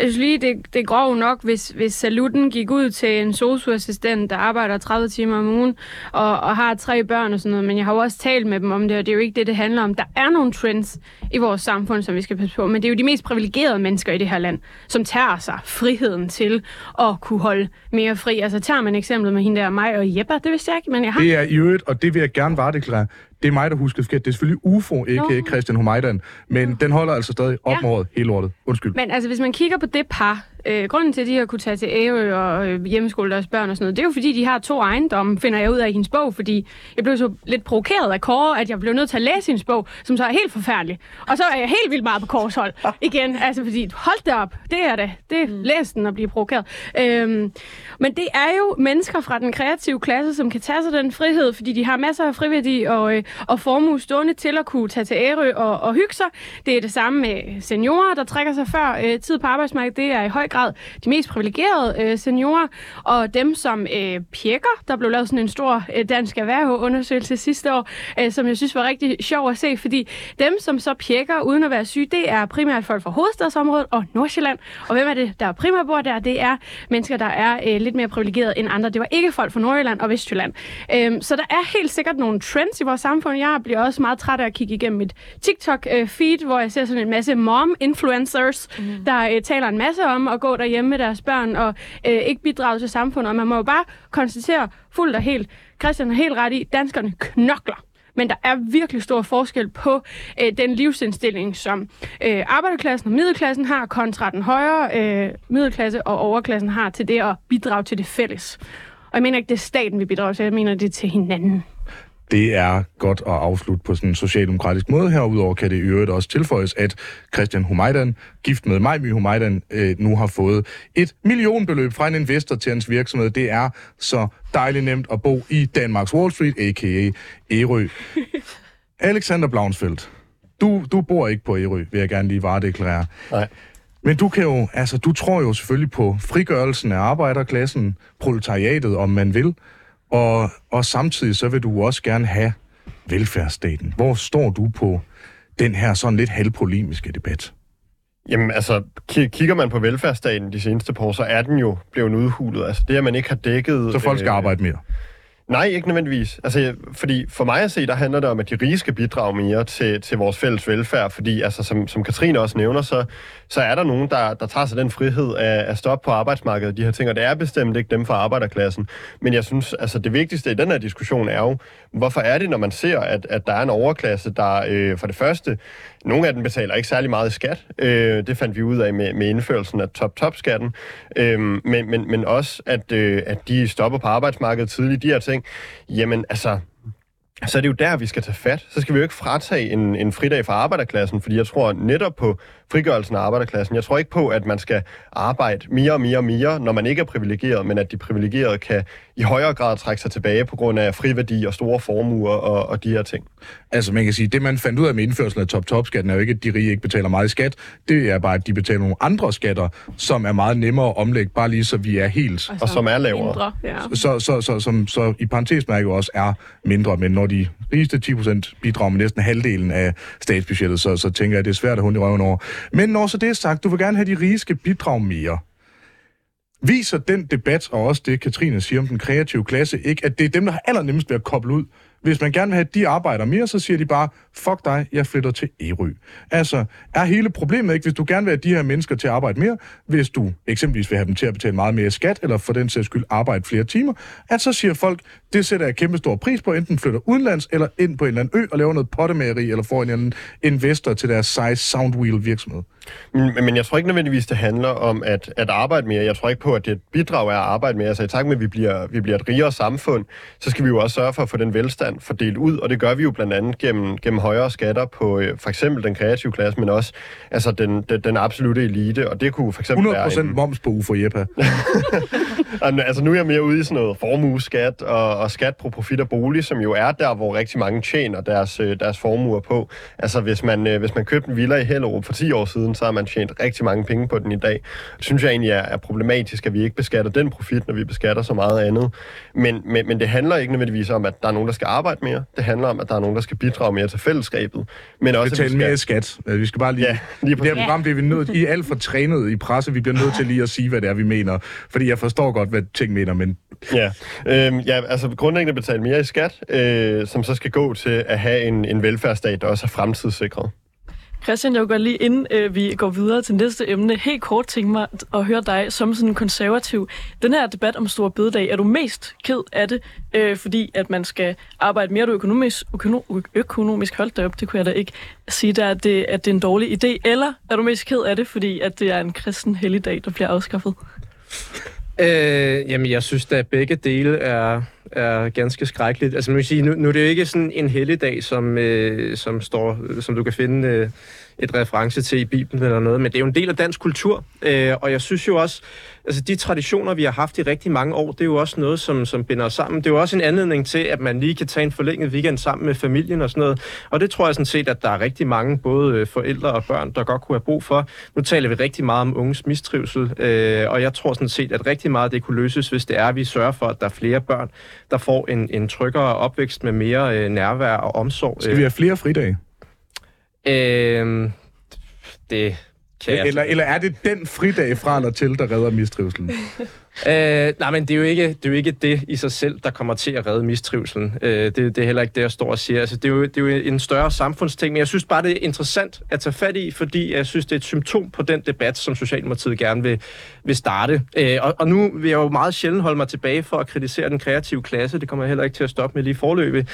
Speaker 5: jeg synes lige, det, det er grov nok, hvis, hvis saluten gik ud til en socioassistent, der arbejder 30 timer om ugen, og, og har tre børn og sådan noget, men jeg har jo også talt med dem om det, og det er jo ikke det, det handler om. Der er nogle trends i vores samfund, som vi skal passe på, men det er jo de mest privilegerede mennesker i det her land, som tager sig friheden til at kunne holde mere fri. Altså tager man eksemplet med hende der, mig og Jeppe, det vidste jeg ikke, men jeg har...
Speaker 1: Det er i øvrigt, og det vil jeg gerne varedeklarere, det er mig, der husker forkert. Det er selvfølgelig UFO, ikke no. Christian Humaidan. Men den holder altså stadig op ja. med hele lortet. Undskyld.
Speaker 5: Men altså, hvis man kigger på det par, øh, grunden til, at de har kunne tage til Ærø og øh, hjemmeskole deres børn og sådan noget, det er jo fordi, de har to ejendomme, finder jeg ud af i hendes bog, fordi jeg blev så lidt provokeret af Kåre, at jeg blev nødt til at læse hendes bog, som så er helt forfærdelig. Og så er jeg helt vildt meget på Kåres hold igen, altså fordi, hold det op, det er det. Det er mm. læs den og blive provokeret. Øhm, men det er jo mennesker fra den kreative klasse, som kan tage sig den frihed, fordi de har masser af friværdi og, øh, og formue stående til at kunne tage til Ærø og, og hygge sig. Det er det samme med seniorer, der trækker sig før øh, tid på arbejdsmarkedet. Det er i høj grad de mest privilegerede øh, seniorer, og dem som øh, pjekker. Der blev lavet sådan en stor øh, dansk erhvervundersøgelse sidste år, øh, som jeg synes var rigtig sjov at se, fordi dem, som så pjekker uden at være syge, det er primært folk fra hovedstadsområdet og Nordsjælland. Og hvem er det, der primært bor der? Det er mennesker, der er øh, lidt mere privilegerede end andre. Det var ikke folk fra Nordjylland og Vestjylland. Øh, så der er helt sikkert nogle trends i vores samfund. Jeg bliver også meget træt af at kigge igennem mit TikTok-feed, hvor jeg ser sådan en masse mom-influencers, mm. der øh, taler en masse om at gå derhjemme med deres børn og øh, ikke bidrage til samfundet. Og man må jo bare konstatere fuldt og helt, Christian har helt ret i, danskerne knokler. Men der er virkelig stor forskel på øh, den livsindstilling, som øh, arbejderklassen og middelklassen har, kontra den højere øh, middelklasse og overklassen har til det at bidrage til det fælles. Og jeg mener ikke, det er staten, vi bidrager til, jeg mener, det er til hinanden
Speaker 1: det er godt at afslutte på sådan en socialdemokratisk måde. Herudover kan det i øvrigt også tilføjes, at Christian Humaidan, gift med Majmy Humaidan, øh, nu har fået et millionbeløb fra en investor til hans virksomhed. Det er så dejligt nemt at bo i Danmarks Wall Street, a.k.a. Ærø. <laughs> Alexander Blaunsfeldt, du, du bor ikke på Ærø, vil jeg gerne lige varedeklarere.
Speaker 4: Nej.
Speaker 1: Men du kan jo, altså du tror jo selvfølgelig på frigørelsen af arbejderklassen, proletariatet, om man vil. Og, og samtidig så vil du også gerne have velfærdsstaten. Hvor står du på den her sådan lidt halvpolemiske debat?
Speaker 4: Jamen altså, kigger man på velfærdsstaten de seneste par år, så er den jo blevet udhulet. Altså det, at man ikke har dækket...
Speaker 1: Så folk skal øh, arbejde mere?
Speaker 4: Nej, ikke nødvendigvis. Altså, fordi for mig at se, der handler det om, at de rige skal bidrage mere til, til vores fælles velfærd, fordi altså, som, som Katrine også nævner, så, så er der nogen, der, der tager sig den frihed af at stoppe på arbejdsmarkedet, de her ting, og det er bestemt ikke dem fra arbejderklassen. Men jeg synes, altså det vigtigste i den her diskussion er jo, hvorfor er det, når man ser, at, at der er en overklasse, der øh, for det første, nogle af dem betaler ikke særlig meget i skat. Øh, det fandt vi ud af med, med indførelsen af top-top-skatten. Øh, men, men, men også, at, øh, at de stopper på arbejdsmarkedet tidligt, de her ting. Jamen, altså, så er det jo der, vi skal tage fat. Så skal vi jo ikke fratage en, en fridag fra arbejderklassen, fordi jeg tror netop på frigørelsen af arbejderklassen. Jeg tror ikke på, at man skal arbejde mere og mere og mere, når man ikke er privilegeret, men at de privilegerede kan i højere grad trække sig tilbage på grund af friværdi og store formuer og, og de her ting.
Speaker 1: Altså man kan sige, det man fandt ud af med indførelsen af top-top-skatten er jo ikke, at de rige ikke betaler meget i skat. Det er bare, at de betaler nogle andre skatter, som er meget nemmere at omlægge, bare lige så vi er helt...
Speaker 4: Og som er lavere.
Speaker 5: Mindre, ja.
Speaker 1: Så, så, så, som, så i parentesmærke også er mindre, men når de rigeste 10% bidrager med næsten halvdelen af statsbudgettet, så, så tænker jeg, at det er svært at hunde i røven over. Men når så det er sagt, du vil gerne have de rige skal bidrage mere. Viser den debat, og også det, Katrine siger om den kreative klasse, ikke, at det er dem, der har allernemmest ved at koble ud hvis man gerne vil have, at de arbejder mere, så siger de bare, fuck dig, jeg flytter til Ærø. Altså, er hele problemet ikke, hvis du gerne vil have de her mennesker til at arbejde mere, hvis du eksempelvis vil have dem til at betale meget mere skat, eller for den sags skyld arbejde flere timer, at så siger folk, det sætter jeg kæmpe stor pris på, enten flytter udenlands, eller ind på en eller anden ø og laver noget pottemageri, eller får en eller anden investor til deres size Soundwheel virksomhed.
Speaker 4: Men, men jeg tror ikke nødvendigvis, det handler om at, at arbejde mere. Jeg tror ikke på, at det er et bidrag er at arbejde mere. Altså i takt med, at vi bliver, vi bliver et rigere samfund, så skal vi jo også sørge for at få den velstand fordelt ud, og det gør vi jo blandt andet gennem, gennem højere skatter på øh, for eksempel den kreative klasse, men også altså den, den, den absolute elite, og det kunne for eksempel
Speaker 1: 100%
Speaker 4: være en,
Speaker 1: moms på UFO Jeppe. <laughs>
Speaker 4: altså nu er jeg mere ude i sådan noget formueskat og, og skat på profit og bolig, som jo er der, hvor rigtig mange tjener deres, øh, deres formuer på. Altså hvis man, øh, hvis man købte en villa i Hellerup for 10 år siden, så har man tjent rigtig mange penge på den i dag. Det synes jeg egentlig er, er problematisk, at vi ikke beskatter den profit, når vi beskatter så meget andet. Men, men, men det handler ikke nødvendigvis om, at der er nogen, der skal arbejde mere. Det handler om, at der er nogen, der skal bidrage mere til fællesskabet. Men også, at vi
Speaker 1: Betale
Speaker 4: skal...
Speaker 1: mere i skat. Altså, Vi skal bare lige...
Speaker 4: Ja, lige
Speaker 1: I det her program bliver vi nødt... I er alt for trænet i presse. Vi bliver nødt til lige at sige, hvad det er, vi mener. Fordi jeg forstår godt, hvad ting mener, men
Speaker 4: Ja, øhm, ja altså grundlæggende betale mere i skat, øh, som så skal gå til at have en, en velfærdsstat, der også er fremtidssikret.
Speaker 2: Christian, jeg vil godt lige inden øh, vi går videre til næste emne, helt kort tænke mig at høre dig som sådan en konservativ. Den her debat om store Bededag, er du mest ked af det, øh, fordi at man skal arbejde mere du økonomisk, økono, økonomisk holdt op, det kunne jeg da ikke sige der, at det, at det er en dårlig idé, eller er du mest ked af det, fordi at det er en kristen helligdag, der bliver afskaffet?
Speaker 3: Øh, jamen, jeg synes, at begge dele er, er ganske skrækkeligt. Altså, man kan sige, nu, nu er det jo ikke sådan en helligdag, som, øh, som, står, som du kan finde øh, et reference til i Bibelen eller noget, men det er jo en del af dansk kultur. Øh, og jeg synes jo også, altså de traditioner, vi har haft i rigtig mange år, det er jo også noget, som, som binder os sammen. Det er jo også en anledning til, at man lige kan tage en forlænget weekend sammen med familien og sådan noget. Og det tror jeg sådan set, at der er rigtig mange, både øh, forældre og børn, der godt kunne have brug for. Nu taler vi rigtig meget om unges mistrivsel, øh, og jeg tror sådan set, at rigtig meget af det kunne løses, hvis det er, at vi sørger for, at der er flere børn, der får en, en tryggere opvækst med mere øh, nærvær og omsorg.
Speaker 1: skal vi have flere fridage?
Speaker 3: Øh, det kan jeg
Speaker 1: Eller, eller er det den fridag fra eller til, der redder mistrivselen? <laughs>
Speaker 3: Øh, nej, men det er, jo ikke, det er jo ikke det i sig selv, der kommer til at redde mistrivselen. Øh, det, det er heller ikke det, jeg står og siger. Altså, det, er jo, det er jo en større samfundsting, men jeg synes bare, det er interessant at tage fat i, fordi jeg synes, det er et symptom på den debat, som Socialdemokratiet gerne vil, vil starte. Øh, og, og nu vil jeg jo meget sjældent holde mig tilbage for at kritisere den kreative klasse. Det kommer jeg heller ikke til at stoppe med lige forløbet.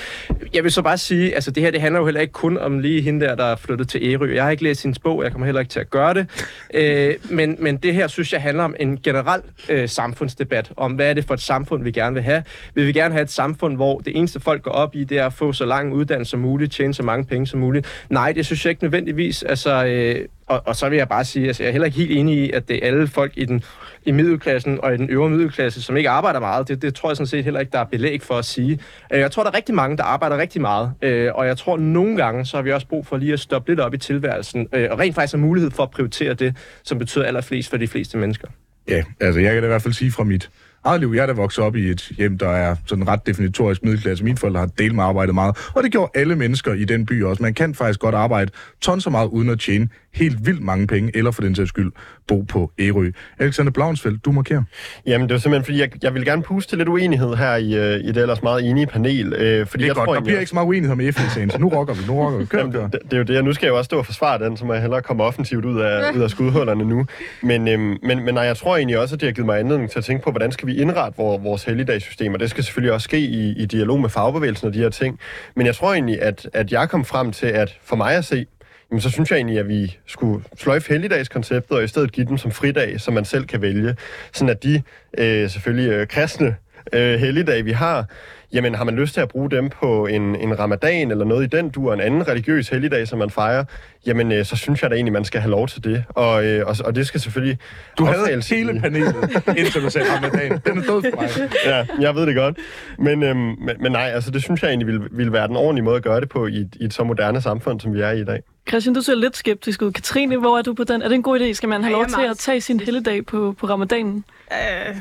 Speaker 3: Jeg vil så bare sige, altså det her, det handler jo heller ikke kun om lige hende der, der er flyttet til Ærø. Jeg har ikke læst hendes bog, jeg kommer heller ikke til at gøre det. Øh, men, men det her, synes jeg, handler om en generel øh, samfundsdebat om, hvad er det for et samfund, vi gerne vil have. Vil vi gerne have et samfund, hvor det eneste folk går op i, det er at få så lang uddannelse som muligt, tjene så mange penge som muligt? Nej, det synes jeg ikke nødvendigvis. Altså, øh, og, og så vil jeg bare sige, altså, jeg er heller ikke helt enig i, at det er alle folk i den i middelklassen og i den øvre middelklasse, som ikke arbejder meget. Det, det tror jeg sådan set heller ikke, der er belæg for at sige. Øh, jeg tror, der er rigtig mange, der arbejder rigtig meget. Øh, og jeg tror, nogle gange, så har vi også brug for lige at stoppe lidt op i tilværelsen. Øh, og rent faktisk have mulighed for at prioritere det, som betyder allerflest for de fleste mennesker.
Speaker 1: Ja, altså jeg kan da i hvert fald sige fra mit eget liv. Jeg er da vokset op i et hjem, der er sådan ret definitorisk middelklasse. Mine forældre har delt med arbejdet meget, og det gjorde alle mennesker i den by også. Man kan faktisk godt arbejde tons så meget uden at tjene helt vildt mange penge, eller for den sags skyld bo på Ærø. Alexander Blauensfeldt, du markerer.
Speaker 4: Jamen, det var simpelthen, fordi jeg, jeg vil gerne puste til lidt uenighed her i, øh, i det ellers meget enige panel. Øh, fordi
Speaker 1: Det er
Speaker 4: jeg
Speaker 1: godt,
Speaker 4: tror
Speaker 1: der bliver ikke så meget uenighed med FN-sagen, så nu rocker vi, nu rocker vi. Kør,
Speaker 4: Jamen,
Speaker 1: kør.
Speaker 4: det, det er jo det, og nu skal jeg jo også stå og forsvare den, så må jeg hellere komme offensivt ud af, ud af skudhullerne nu. Men, øhm, men, men nej, jeg tror egentlig også, at det har givet mig anledning til at tænke på, hvordan skal vi indrette vores, vores helligdagssystem, og det skal selvfølgelig også ske i, i dialog med fagbevægelsen og de her ting. Men jeg tror egentlig, at, at jeg kom frem til, at for mig at se, jamen, så synes jeg egentlig, at vi skulle sløjfe helligdagskonceptet, og i stedet give dem som fridag, som man selv kan vælge. Sådan at de øh, selvfølgelig øh, kristne øh, helligdage, vi har, jamen har man lyst til at bruge dem på en, en ramadan eller noget i den dur, en anden religiøs helligdag, som man fejrer, jamen øh, så synes jeg da egentlig, man skal have lov til det. Og, øh, og, og det skal selvfølgelig...
Speaker 1: Du havde
Speaker 4: aftales i-
Speaker 1: hele panelet, <laughs> indtil du sagde Ramadan. Den er død for mig.
Speaker 4: ja, jeg ved det godt. Men, øhm, men, men nej, altså det synes jeg egentlig ville, ville være den ordentlige måde at gøre det på i, i et så moderne samfund, som vi er i i dag.
Speaker 2: Christian, du ser lidt skeptisk ud. Katrine, hvor er du på den? Er det en god idé? Skal man have lov til at tage sin helligdag på, på ramadanen?
Speaker 5: Øh,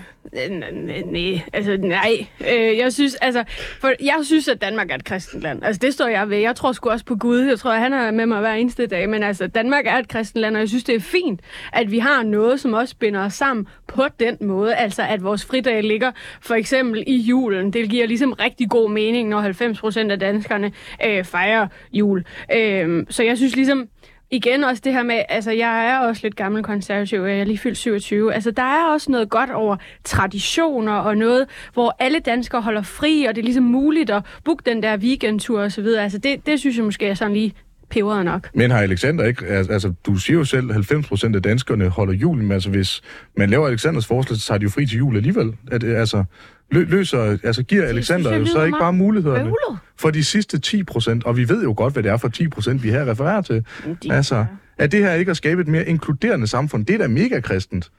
Speaker 5: nej, altså nej. Øh, jeg synes, altså, for jeg synes, at Danmark er et kristent land. Altså, det står jeg ved. Jeg tror sgu også på Gud. Jeg tror, at han er med mig hver eneste dag. Men altså, Danmark er et kristent land, og jeg synes, det er fint, at vi har noget, som også binder os sammen på den måde. Altså, at vores fridag ligger for eksempel i julen. Det giver ligesom rigtig god mening, når 90 procent af danskerne øh, fejrer jul. Øh, så jeg synes ligesom, igen også det her med, altså jeg er også lidt gammel konservativ, jeg er lige fyldt 27. Altså der er også noget godt over traditioner og noget, hvor alle danskere holder fri, og det er ligesom muligt at booke den der weekendtur og så videre. Altså det, det synes jeg måske er sådan lige peberet nok.
Speaker 1: Men har Alexander ikke... Altså, du siger jo selv, 90 procent af danskerne holder jul, men altså, hvis man laver Alexanders forslag, så tager de jo fri til jul alligevel. At, det, altså, lø, løser, altså, giver Alexander jo så ikke bare mulighederne
Speaker 5: bøvlet.
Speaker 1: for de sidste 10 procent? Og vi ved jo godt, hvad det er for 10 procent, vi her refererer til.
Speaker 5: De-
Speaker 1: Altså, er det her ikke at skabe et mere inkluderende samfund? Det er da mega kristent.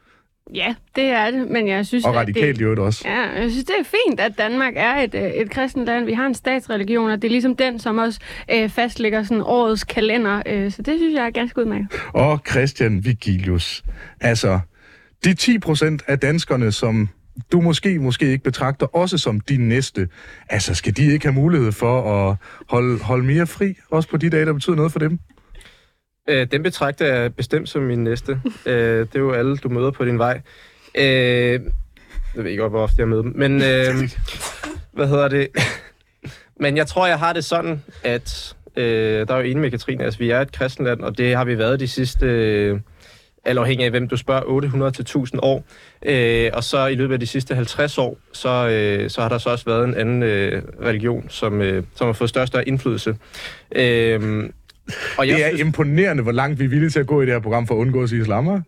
Speaker 5: Ja, det er det, men jeg synes...
Speaker 1: Og radikalt øvrigt også.
Speaker 5: Ja, jeg synes, det er fint, at Danmark er et, øh, et kristent land. Vi har en statsreligion, og det er ligesom den, som også øh, fastlægger sådan årets kalender. Øh, så det synes jeg er ganske udmærket.
Speaker 1: Og Christian Vigilius. Altså, de 10 procent af danskerne, som du måske, måske ikke betragter også som din næste, altså skal de ikke have mulighed for at holde, holde mere fri, også på de dage, der betyder noget for dem?
Speaker 3: Øh, den betragter jeg bestemt som min næste. øh, det er jo alle, du møder på din vej. Øh, jeg ved ikke, hvor ofte jeg møder dem, men øh, <laughs> hvad hedder det? <laughs> men jeg tror, jeg har det sådan, at øh, der er jo enig med Katrine, altså vi er et kristenland, og det har vi været de sidste, øh, alt afhængig af hvem du spørger, 800 til 1000 år. Øh, og så i løbet af de sidste 50 år, så, øh, så har der så også været en anden øh, religion, som, øh, som har fået større og større indflydelse. Øh, og
Speaker 1: Det er
Speaker 3: synes-
Speaker 1: imponerende, hvor langt vi er villige til at gå i det her program for at undgå at sige islam.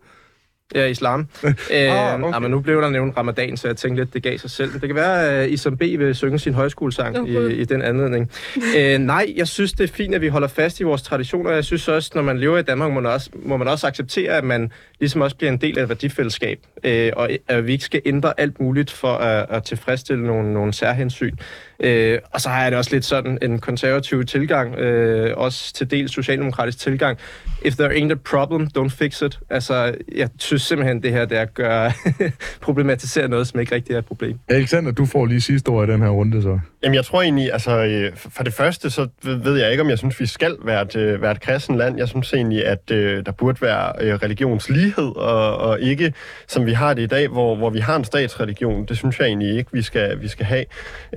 Speaker 3: Ja, islam. øh, <laughs>
Speaker 1: Ah, okay.
Speaker 3: ah, men nu blev der nævnt ramadan, så jeg tænkte lidt, det gav sig selv. Det kan være, at Isam B. vil synge sin højskolesang
Speaker 5: Åh,
Speaker 3: i, i den anledning. øh, nej, jeg synes, det er fint, at vi holder fast i vores traditioner. Jeg synes også, når man lever i Danmark, må man også, må man også acceptere, at man ligesom også bliver en del af et værdifællesskab. Øh, og at vi ikke skal ændre alt muligt for at, at tilfredsstille nogle, nogle særhensyn. Øh, og så har jeg det også lidt sådan en konservativ tilgang, øh, også til dels socialdemokratisk tilgang. If there ain't a problem, don't fix it. Altså, jeg synes simpelthen, det her det er at gøre <laughs> problematisere noget, som ikke rigtig er et problem.
Speaker 1: Alexander, du får lige sidste ord i den her runde, så.
Speaker 4: Jamen, jeg tror egentlig, altså, øh, for det første, så ved jeg ikke, om jeg synes, vi skal være et, øh, være et kristen land. Jeg synes egentlig, at øh, der burde være øh, religionslighed, og, og ikke, som vi har det i dag, hvor, hvor vi har en statsreligion. Det synes jeg egentlig ikke, vi skal, vi skal have.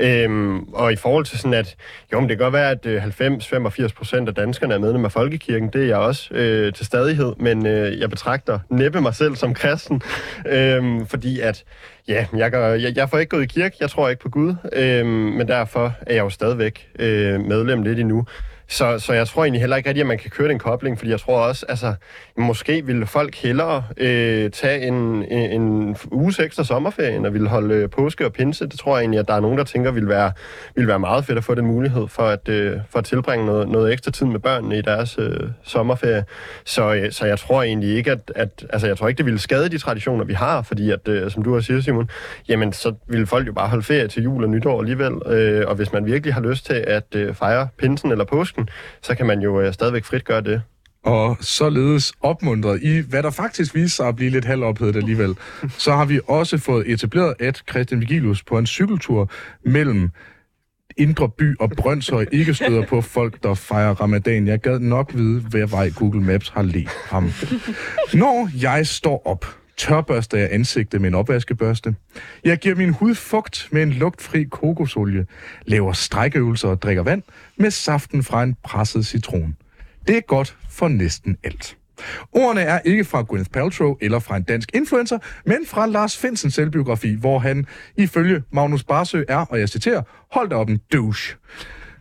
Speaker 4: Øhm, Øhm, og i forhold til sådan, at jo, men det kan godt være, at øh, 90-85 procent af danskerne er medlem af Folkekirken. Det er jeg også øh, til stadighed, men øh, jeg betragter næppe mig selv som kristen, <laughs> øhm, fordi at Ja, jeg, gør, jeg, jeg får ikke gået i kirke, jeg tror ikke på Gud, øhm, men derfor er jeg jo stadigvæk øh, medlem lidt endnu. Så, så jeg tror egentlig heller ikke rigtigt, at man kan køre den kobling, fordi jeg tror også, altså, måske ville folk hellere øh, tage en, en, en uges ekstra sommerferie, end at ville holde øh, påske og pinse. Det tror jeg egentlig, at der er nogen, der tænker, ville være, ville være meget fedt at få den mulighed for at, øh, for at tilbringe noget, noget ekstra tid med børnene i deres øh, sommerferie. Så, øh, så jeg tror egentlig ikke, at, at altså, jeg tror ikke, det ville skade de traditioner, vi har, fordi at, øh, som du har siger, Simon, jamen så ville folk jo bare holde ferie til jul og nytår alligevel. Øh, og hvis man virkelig har lyst til at øh, fejre pinsen eller påsken, så kan man jo øh, stadigvæk frit gøre det.
Speaker 1: og således opmuntret i, hvad der faktisk viser sig at blive lidt halvophedet alligevel, så har vi også fået etableret, at Christian Vigilius på en cykeltur mellem Indre By og Brøndshøj ikke støder på folk, der fejrer ramadan. Jeg gad nok vide, hvad vej Google Maps har let ham. Når jeg står op, tørbørster jeg ansigtet med en opvaskebørste. Jeg giver min hud fugt med en lugtfri kokosolie, laver strækøvelser og drikker vand med saften fra en presset citron. Det er godt for næsten alt. Ordene er ikke fra Gwyneth Paltrow eller fra en dansk influencer, men fra Lars Finsens selvbiografi, hvor han ifølge Magnus Barsø er, og jeg citerer, holdt op en douche.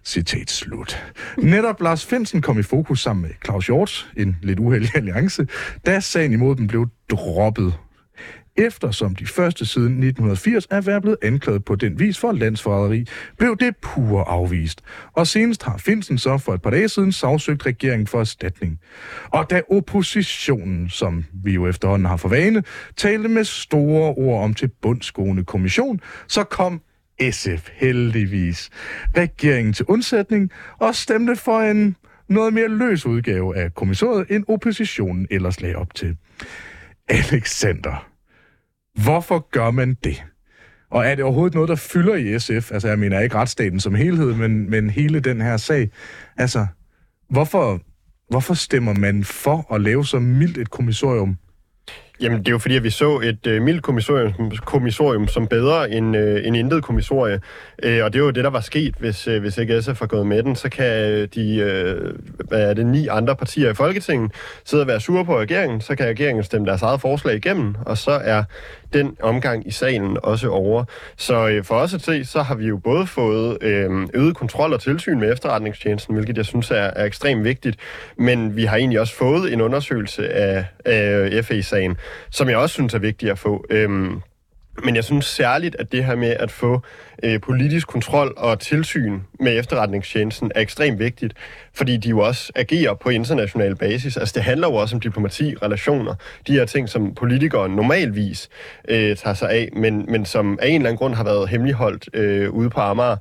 Speaker 1: Citat slut. Netop Lars Finsen kom i fokus sammen med Claus Hjort, en lidt uheldig alliance, da sagen imod dem blev droppet eftersom de første siden 1980 er været blevet anklaget på den vis for landsforræderi, blev det pure afvist. Og senest har Finsen så for et par dage siden sagsøgt regeringen for erstatning. Og da oppositionen, som vi jo efterhånden har for vane, talte med store ord om til bundsgående kommission, så kom SF heldigvis regeringen til undsætning og stemte for en noget mere løs udgave af kommissoriet, end oppositionen ellers lagde op til. Alexander, Hvorfor gør man det? Og er det overhovedet noget, der fylder i SF? Altså, jeg mener ikke retsstaten som helhed, men, men hele den her sag. Altså, hvorfor, hvorfor stemmer man for at lave så mildt et kommissorium?
Speaker 4: Jamen, det er jo fordi, at vi så et øh, mildt kommissorium, kommissorium som bedre end, øh, end intet kommissorie. Øh, og det er jo det, der var sket, hvis, øh, hvis ikke SF har gået med den. Så kan øh, de øh, hvad er det, ni andre partier i Folketinget sidde og være sure på regeringen. Så kan regeringen stemme deres eget forslag igennem, og så er den omgang i salen også over. Så øh, for os at se, så har vi jo både fået øh, øget kontrol og tilsyn med efterretningstjenesten, hvilket jeg synes er, er ekstremt vigtigt, men vi har egentlig også fået en undersøgelse af, af FE-sagen, som jeg også synes er vigtigt at få. Øh, men jeg synes særligt, at det her med at få øh, politisk kontrol og tilsyn med efterretningstjenesten er ekstremt vigtigt, fordi de jo også agerer på international basis. Altså det handler jo også om diplomati, relationer, de her ting, som politikere normalvis øh, tager sig af, men, men som af en eller anden grund har været hemmeligholdt øh, ude på Amager,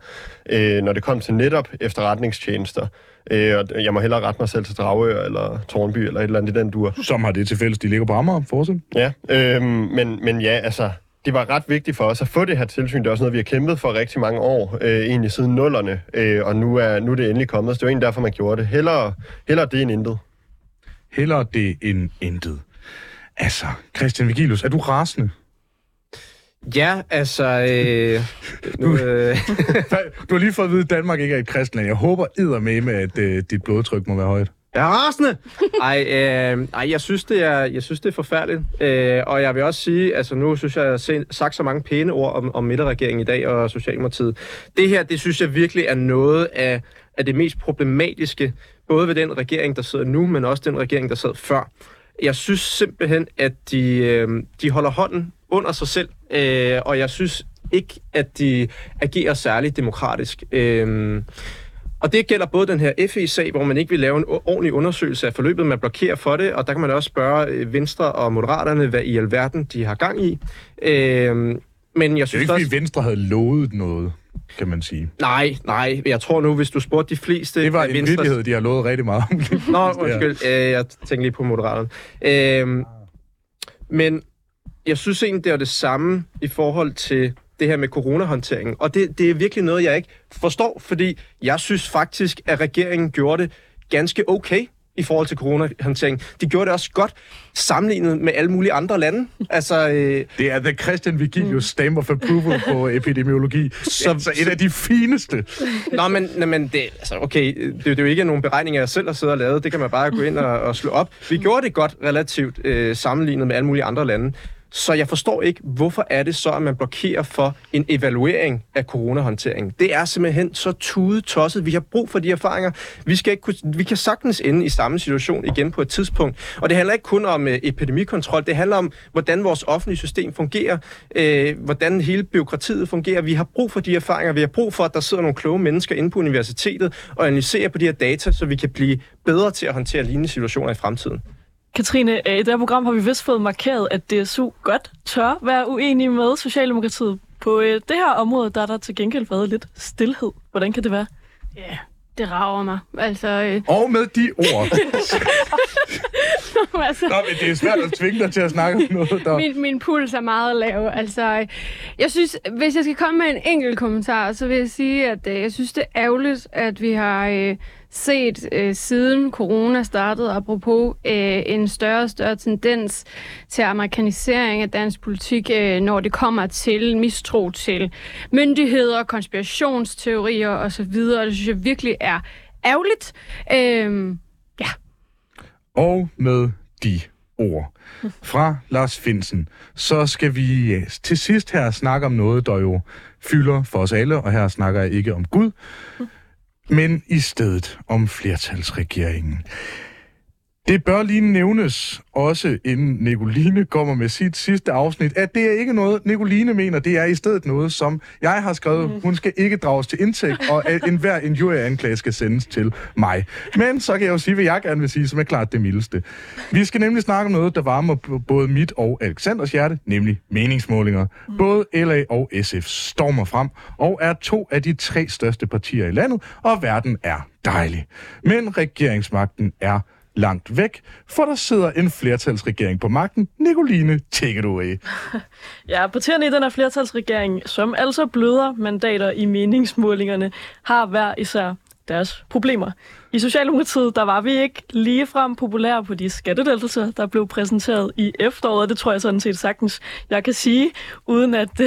Speaker 4: øh, når det kom til netop efterretningstjenester. Øh, og jeg må hellere rette mig selv til Dragør eller Tornby eller et eller andet i den dur.
Speaker 1: Som har det til fælles, de ligger på Amager, fortsat.
Speaker 4: Ja, øh, men, men ja, altså det var ret vigtigt for os at få det her tilsyn. Det er også noget, vi har kæmpet for rigtig mange år, øh, egentlig siden nullerne, øh, og nu er, nu er det endelig kommet. Så det var egentlig derfor, man gjorde det. Hellere, hellere det end intet.
Speaker 1: Hellere det end intet. Altså, Christian Vigilus, er du rasende?
Speaker 3: Ja, altså... Øh, nu, øh. <laughs>
Speaker 1: du har lige fået at vide, at Danmark ikke er et kristland. Jeg håber med at øh, dit blodtryk må være højt.
Speaker 3: Jeg er rasende! Ej, øh, ej jeg, synes, det er, jeg synes, det er forfærdeligt. Øh, og jeg vil også sige, altså nu synes jeg, jeg har sagt så mange pæne ord om, om midterregeringen i dag og Socialdemokratiet. Det her, det synes jeg virkelig er noget af, af det mest problematiske, både ved den regering, der sidder nu, men også den regering, der sad før. Jeg synes simpelthen, at de, øh, de holder hånden under sig selv, øh, og jeg synes ikke, at de agerer særligt demokratisk. Øh, og det gælder både den her FE-sag, hvor man ikke vil lave en ordentlig undersøgelse af forløbet, man blokerer for det, og der kan man også spørge øh, Venstre og Moderaterne, hvad i alverden de har gang i. Øh, men jeg synes
Speaker 1: det er ikke,
Speaker 3: også...
Speaker 1: fordi Venstre havde lovet noget, kan man sige.
Speaker 3: Nej, nej. Jeg tror nu, hvis du spurgte de fleste...
Speaker 1: Det var en Venstre... virkelighed, de har lovet rigtig meget.
Speaker 3: Nå, <laughs> undskyld. Øh, jeg tænker lige på Moderaterne. Øh, men jeg synes egentlig, det er det samme i forhold til det her med coronahåndteringen. Og det, det er virkelig noget, jeg ikke forstår, fordi jeg synes faktisk, at regeringen gjorde det ganske okay i forhold til coronahåndtering. De gjorde det også godt sammenlignet med alle mulige andre lande. Altså, øh...
Speaker 1: Det er The Christian Vigilius stamp of approval på <laughs> epidemiologi. Så, altså et af de fineste.
Speaker 3: Nå, men, men det, altså, okay, det, det er jo ikke nogen beregninger, jeg selv har siddet og lavet. Det kan man bare gå ind og, og slå op. Vi gjorde det godt relativt øh, sammenlignet med alle mulige andre lande. Så jeg forstår ikke, hvorfor er det så, at man blokerer for en evaluering af coronahåndteringen. Det er simpelthen så tude tosset. Vi har brug for de erfaringer. Vi, skal ikke kunne, vi kan sagtens ende i samme situation igen på et tidspunkt. Og det handler ikke kun om øh, epidemikontrol. Det handler om, hvordan vores offentlige system fungerer, Øh, hvordan hele byråkratiet fungerer. Vi har brug for de erfaringer. Vi har brug for, at der sidder nogle kloge mennesker inde på universitetet og analyserer på de her data, så vi kan blive bedre til at håndtere lignende situationer i fremtiden.
Speaker 2: Katrine, øh, i det her program har vi vist fået markeret, at DSU godt tør være uenige med Socialdemokratiet. På øh, det her område, der er der til gengæld været lidt stillhed. Hvordan kan det være?
Speaker 5: Ja, det rager mig. Altså, øh,
Speaker 1: Og med de ord. <laughs>
Speaker 5: altså
Speaker 1: Nå, men det er svært at tvinge dig til at snakke om noget, der...
Speaker 5: min, min puls er meget lav. Altså, øh, jeg synes, hvis jeg skal komme med en enkelt kommentar, så vil jeg sige, at øh, jeg synes, det er ærgerligt, at vi har øh, set øh, siden corona startede, apropos øh, en større og større tendens til amerikanisering af dansk politik, øh, når det kommer til mistro til myndigheder, konspirationsteorier osv. Det synes jeg virkelig er ærgerligt. Øh,
Speaker 1: Og med de ord fra Lars Finsen, så skal vi øh, til sidst her snakke om noget, der jo fylder for os alle, og her snakker jeg ikke om Gud, men i stedet om flertalsregeringen. Det bør lige nævnes, også inden Nicoline kommer med sit sidste afsnit, at det er ikke noget, Nicoline mener, det er i stedet noget, som jeg har skrevet, hun skal ikke drages til indtægt, og at enhver injurieanklage skal sendes til mig. Men så kan jeg jo sige, hvad jeg gerne vil sige, som er klart det mildeste. Vi skal nemlig snakke om noget, der varmer både mit og Alexanders hjerte, nemlig meningsmålinger. Både LA og SF stormer frem, og er to af de tre største partier i landet, og verden er dejlig. Men regeringsmagten er langt væk, for der sidder en flertalsregering på magten. Nicoline, take it away. <laughs>
Speaker 2: Ja, partierne i den her flertalsregering, som altså bløder mandater i meningsmålingerne, har hver især deres problemer. I Socialdemokratiet, der var vi ikke ligefrem populære på de skattedeltelser, der blev præsenteret i efteråret. Det tror jeg sådan set sagtens, jeg kan sige, uden at øh,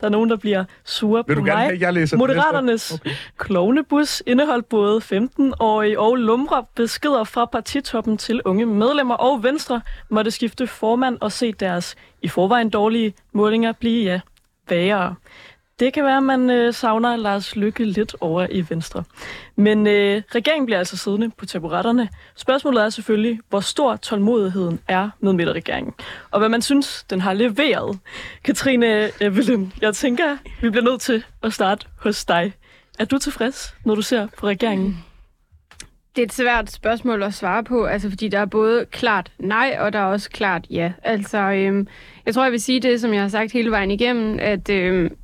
Speaker 2: der er nogen, der bliver sure
Speaker 1: Vil
Speaker 2: på
Speaker 1: du gerne
Speaker 2: mig.
Speaker 1: have, jeg læser?
Speaker 2: Moderaternes okay. klovnebus indeholdt både 15-årige og lumre beskeder fra partitoppen til unge medlemmer, og Venstre måtte skifte formand og se deres i forvejen dårlige målinger blive ja, værre. Det kan være, at man øh, savner Lars Lykke lidt over i Venstre. Men øh, regeringen bliver altså siddende på taburetterne. Spørgsmålet er selvfølgelig, hvor stor tålmodigheden er med midterregeringen. Og hvad man synes, den har leveret. Katrine øh, Evelyn, jeg tænker, vi bliver nødt til at starte hos dig. Er du tilfreds, når du ser på regeringen?
Speaker 5: Det er et svært spørgsmål at svare på, altså fordi der er både klart nej, og der er også klart ja. Altså, øhm, jeg tror, jeg vil sige det, som jeg har sagt hele vejen igennem, at øhm,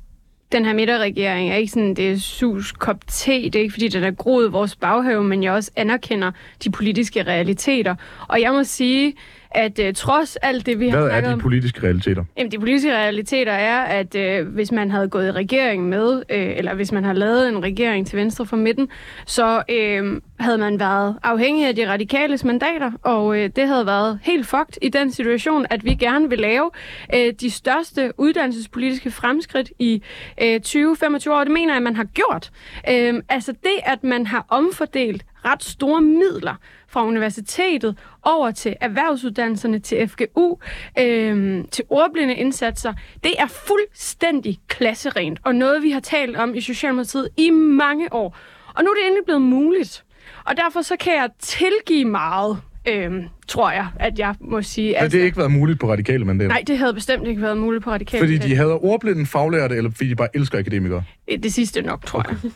Speaker 5: den her midterregering er ikke sådan, det er sus kop te, det er ikke fordi, den er groet vores baghave, men jeg også anerkender de politiske realiteter. Og jeg må sige, at øh, trods alt det, vi har
Speaker 1: Hvad er de
Speaker 5: om...
Speaker 1: politiske realiteter?
Speaker 5: Jamen, de politiske realiteter er, at øh, hvis man havde gået i regering med, øh, eller hvis man har lavet en regering til venstre for midten, så øh, havde man været afhængig af de radikales mandater, og øh, det havde været helt fucked i den situation, at vi gerne vil lave øh, de største uddannelsespolitiske fremskridt i øh, 20-25 år. Det mener jeg, at man har gjort. Øh, altså det, at man har omfordelt ret store midler fra universitetet over til erhvervsuddannelserne, til FGU, øh, til ordblinde indsatser, det er fuldstændig klasserent, og noget, vi har talt om i Socialdemokratiet i mange år. Og nu er det endelig blevet muligt. Og derfor så kan jeg tilgive meget, øh, tror jeg, at jeg må sige.
Speaker 1: Men det har ikke været muligt på radikale mandater.
Speaker 5: Nej, det havde bestemt ikke været muligt på radikalt.
Speaker 1: Fordi de hader ordblinde faglærte, eller fordi de bare elsker akademikere?
Speaker 5: Det sidste nok, tror jeg.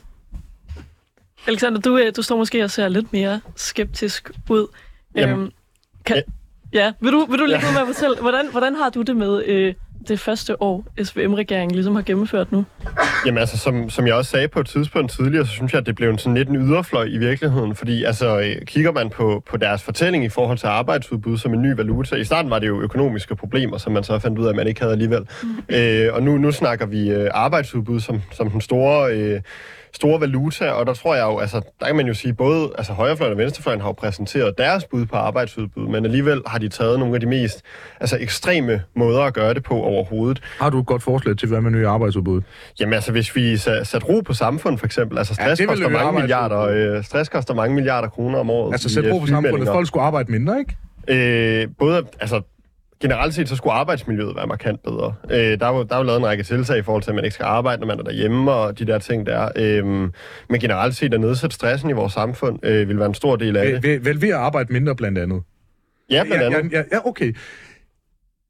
Speaker 2: Alexander, du, øh, du står måske og ser lidt mere skeptisk ud.
Speaker 4: Jamen,
Speaker 2: Øhm, kan, ja, vil du, vil du lægge ud med at fortælle, hvordan, hvordan har du det med øh, det første år, SVM-regeringen ligesom har gennemført nu?
Speaker 4: Jamen altså, som, som jeg også sagde på et tidspunkt tidligere, så synes jeg, at det blev en sådan lidt en yderfløj i virkeligheden, fordi altså, øh, kigger man på, på deres fortælling i forhold til arbejdsudbud som en ny valuta, i starten var det jo økonomiske problemer, som man så fandt ud af, at man ikke havde alligevel. Mm. Øh, og nu, nu snakker vi øh, arbejdsudbud som, som den store... Øh, store valuta, og der tror jeg jo, altså, der kan man jo sige, både altså, højrefløjen og venstrefløjen har jo præsenteret deres bud på arbejdsudbud, men alligevel har de taget nogle af de mest altså, ekstreme måder at gøre det på overhovedet.
Speaker 1: Har du et godt forslag til, hvad man nye arbejdsudbud?
Speaker 4: Jamen altså, hvis vi sa- satte ro på samfund for eksempel, altså stress, ja, koster mange milliarder, øh, stress koster mange milliarder kroner om året.
Speaker 1: Altså sæt
Speaker 4: øh,
Speaker 1: ro på samfundet. Folk skulle arbejde mindre, ikke?
Speaker 4: Øh, både, altså, generelt set, så skulle arbejdsmiljøet være markant bedre. Øh, der, er jo, der er jo lavet en række tiltag i forhold til, at man ikke skal arbejde, når man er derhjemme, og de der ting der. Øh, men generelt set, at nedsætte stressen i vores samfund, øh, vil være en stor del af det.
Speaker 1: vel, vel ved at arbejde mindre, blandt andet.
Speaker 4: Ja, blandt
Speaker 1: Ja,
Speaker 4: andet.
Speaker 1: ja, ja, okay.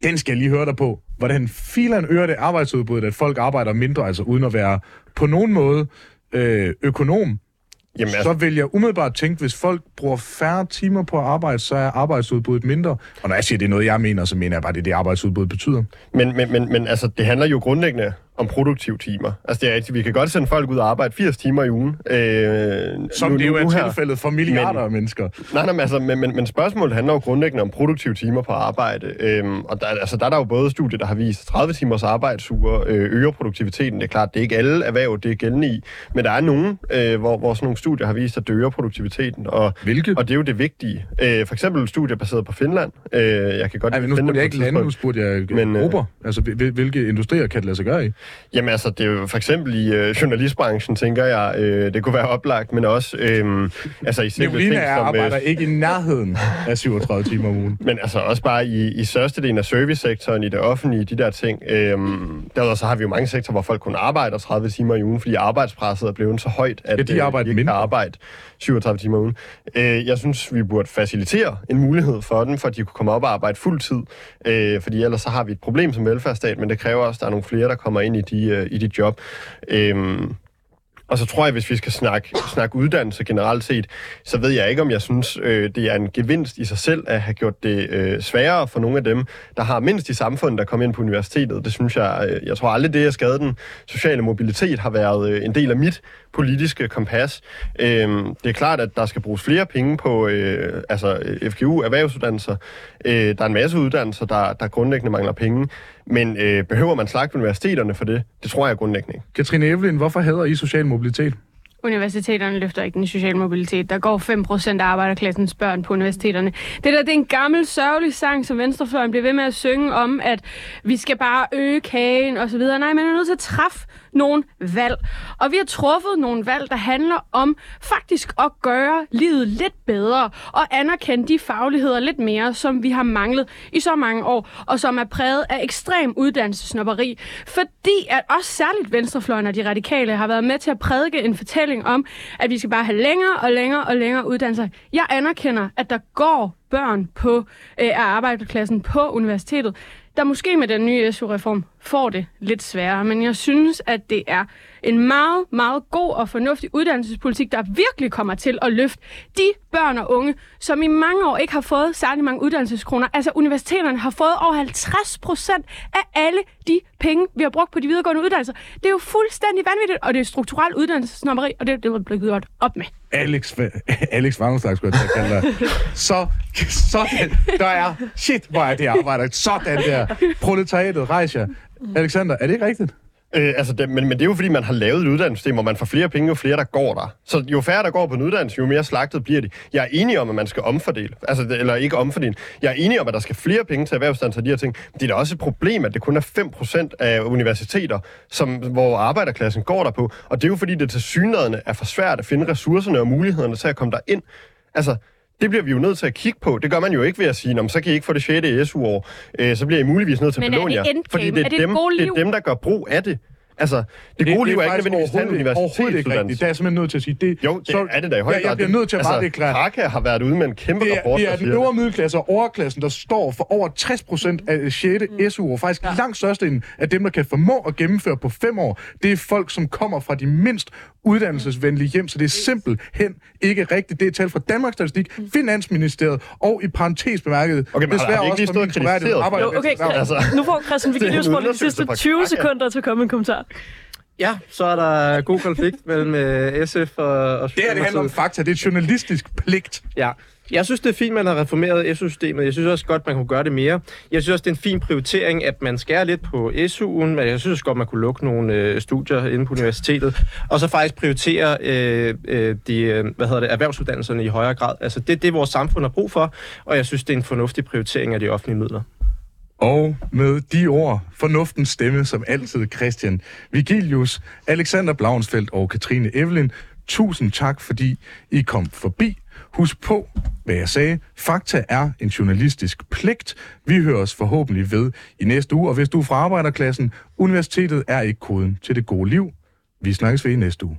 Speaker 1: Den skal jeg lige høre dig på. Hvordan filan øger det arbejdsudbuddet, at folk arbejder mindre, altså uden at være på nogen måde øh, økonom?
Speaker 4: Jamen,
Speaker 1: så
Speaker 4: altså,
Speaker 1: vil jeg umiddelbart tænke, hvis folk bruger færre timer på at arbejde, så er arbejdsudbuddet mindre. Og når jeg siger, det er noget, jeg mener, så mener jeg bare, det er det, arbejdsudbuddet betyder.
Speaker 4: men, men, men, men altså, det handler jo grundlæggende om produktive timer. Altså, det er rigtigt. Vi kan godt sende folk ud og arbejde 80 timer i ugen. Øh,
Speaker 1: Som
Speaker 4: nu,
Speaker 1: det jo
Speaker 4: nu,
Speaker 1: er
Speaker 4: nu her.
Speaker 1: tilfældet for milliarder
Speaker 4: Men-
Speaker 1: af mennesker.
Speaker 4: Nej, nej, men, altså, men, men, men spørgsmålet handler jo grundlæggende om produktive timer på arbejde. Øhm, og der, altså, der er der jo både studier, der har vist, at 30 timers arbejdsuger øh, øger produktiviteten. Det er klart, det er ikke alle erhverv, det er gældende i. Men der er nogen, øh, hvor, hvor sådan nogle studier har vist, at det øger produktiviteten. Og,
Speaker 1: Hvilke?
Speaker 4: og det er jo det vigtige. Øh, for eksempel studier baseret på Finland. Øh, jeg kan godt
Speaker 1: Nej, men nu spurgte jeg ikke lande, nu spurgte jeg
Speaker 4: Men, øh.
Speaker 1: Altså, hvil- hvilke industrier kan det lade sig gøre i?
Speaker 4: Jamen altså, det er jo for eksempel i øh, journalistbranchen, tænker jeg, øh, det kunne være oplagt, men også øh, altså i simple
Speaker 1: Nicoline
Speaker 4: ting som...
Speaker 1: arbejder ikke i nærheden af 37 timer om ugen. <laughs>
Speaker 4: Men altså også bare i, i størstedelen af servicesektoren, i det offentlige, de der ting. Øhm, derudover så har vi jo mange sektorer, hvor folk kun arbejder 30 timer i ugen, fordi arbejdspresset er blevet så højt, at
Speaker 1: Skal de
Speaker 4: øh,
Speaker 1: arbejde
Speaker 4: de ikke
Speaker 1: mindre?
Speaker 4: kan arbejde 37 timer om ugen. Øh, jeg synes, vi burde facilitere en mulighed for dem, for at de kunne komme op og arbejde fuld tid. Øh, fordi ellers så har vi et problem som velfærdsstat, men det kræver også, at der er nogle flere, der kommer ind i de, øh, i de job. Øh, og så tror jeg, hvis vi skal snakke, snakke uddannelse generelt set, så ved jeg ikke, om jeg synes, øh, det er en gevinst i sig selv at have gjort det øh, sværere for nogle af dem, der har mindst i samfundet, der kommer ind på universitetet. Det synes jeg, øh, jeg tror aldrig, det at skade den sociale mobilitet har været øh, en del af mit politiske kompas. Øh, det er klart, at der skal bruges flere penge på øh, altså, FGU, erhvervsuddannelser. Øh, der er en masse uddannelser, der, der grundlæggende mangler penge. Men øh, behøver man slagte universiteterne for det? Det tror jeg grundlæggende ikke.
Speaker 1: Katrine Evelyn, hvorfor hader I social mobilitet?
Speaker 5: Universiteterne løfter ikke den sociale mobilitet. Der går 5% af arbejderklassens børn på universiteterne. Det der det er en gammel, sørgelig sang, som Venstrefløjen bliver ved med at synge om, at vi skal bare øge kagen og så videre. Nej, man er nødt til at træffe nogle valg. Og vi har truffet nogle valg, der handler om faktisk at gøre livet lidt bedre og anerkende de fagligheder lidt mere, som vi har manglet i så mange år, og som er præget af ekstrem uddannelsesnopperi. Fordi at også særligt Venstrefløjen og de radikale har været med til at prædike en fortælling om, at vi skal bare have længere og længere og længere uddannelser. Jeg anerkender, at der går børn på øh, af arbejderklassen på universitetet, der måske med den nye SU-reform får det lidt sværere. Men jeg synes, at det er en meget, meget god og fornuftig uddannelsespolitik, der virkelig kommer til at løfte de børn og unge, som i mange år ikke har fået særlig mange uddannelseskroner. Altså universiteterne har fået over 50 procent af alle de penge, vi har brugt på de videregående uddannelser. Det er jo fuldstændig vanvittigt, og det er strukturelt uddannelsesnommeri, og det er det, er bliver gjort op med.
Speaker 1: Alex, <laughs> Alex Vangenslag, skulle jeg kalde dig. Så, sådan, der er, shit, hvor er det arbejder. Sådan der. Proletariatet, rejser. Mm. Alexander, er det ikke rigtigt?
Speaker 4: Øh, altså det, men, men det er jo fordi, man har lavet et uddannelsessystem, hvor man får flere penge, jo flere der går der. Så jo færre der går på en uddannelse, jo mere slagtet bliver de. Jeg er enig om, at man skal omfordele. Altså, det- eller ikke omfordele. Jeg er enig om, at der skal flere penge til erhvervsuddannelser og de her ting. Men det er da også et problem, at det kun er 5% af universiteter, som, hvor arbejderklassen går der på. Og det er jo fordi, det til synligheden er for svært at finde ressourcerne og mulighederne til at komme der ind. Altså, det bliver vi jo nødt til at kigge på. Det gør man jo ikke ved at sige, "Nå, men så kan I ikke få det 6. SU-år. Øh, så bliver I muligvis nødt til at
Speaker 5: Men er
Speaker 4: belåne
Speaker 5: det
Speaker 4: jer. Fordi det
Speaker 5: Er
Speaker 4: er,
Speaker 5: det
Speaker 4: dem, det er dem, der gør brug af det. Altså, det gode liv er ikke nødvendigvis en
Speaker 1: overhovedet, overhovedet ikke rigtigt. Det er jeg simpelthen nødt til at sige. Det,
Speaker 4: Jo, det er det da i høj
Speaker 1: ja,
Speaker 4: grad.
Speaker 1: Jeg bliver nødt til at bare det klart.
Speaker 4: Kraka har været ude med en kæmpe
Speaker 1: Det
Speaker 4: rapport,
Speaker 1: er, det
Speaker 4: der
Speaker 1: er den øvre
Speaker 4: det.
Speaker 1: middelklasse og overklassen, der står for over 60 procent af 6. SU, og faktisk ja. langt størstedelen af dem, der kan formå at gennemføre på fem år, det er folk, som kommer fra de mindst uddannelsesvenlige hjem, så det er simpelthen ikke rigtigt. Det er tal fra Danmarks Statistik, Finansministeriet og i parentes bemærket,
Speaker 4: Okay, men har- har ikke lige
Speaker 1: fra min arbejder
Speaker 2: Jo, okay.
Speaker 4: Altså,
Speaker 2: nu får Christian
Speaker 4: det er
Speaker 2: Vigilius de
Speaker 4: undersøgelse
Speaker 2: sidste
Speaker 4: fra
Speaker 2: 20
Speaker 4: Kraka.
Speaker 2: sekunder til at komme med en kommentar.
Speaker 3: Ja, så er der god konflikt mellem øh, SF og, og
Speaker 1: Det her det handler om fakta, det er journalistisk pligt.
Speaker 3: Ja. Jeg synes, det er fint, man har reformeret SU-systemet. Jeg synes også godt, man kunne gøre det mere. Jeg synes også, det er en fin prioritering, at man skærer lidt på SU'en, men jeg synes godt, man kunne lukke nogle øh, studier inde på universitetet, og så faktisk prioritere øh, øh, de, øh, hvad hedder det, erhvervsuddannelserne i højere grad. Altså, det er det, vores samfund har brug for, og jeg synes, det er en fornuftig prioritering af de offentlige midler.
Speaker 1: Og med de ord, fornuftens stemme som altid, Christian Vigilius, Alexander Blauensfeldt og Katrine Evelyn, tusind tak, fordi I kom forbi. Husk på, hvad jeg sagde. Fakta er en journalistisk pligt. Vi hører os forhåbentlig ved i næste uge. Og hvis du er fra arbejderklassen, universitetet er ikke koden til det gode liv. Vi snakkes ved i næste uge.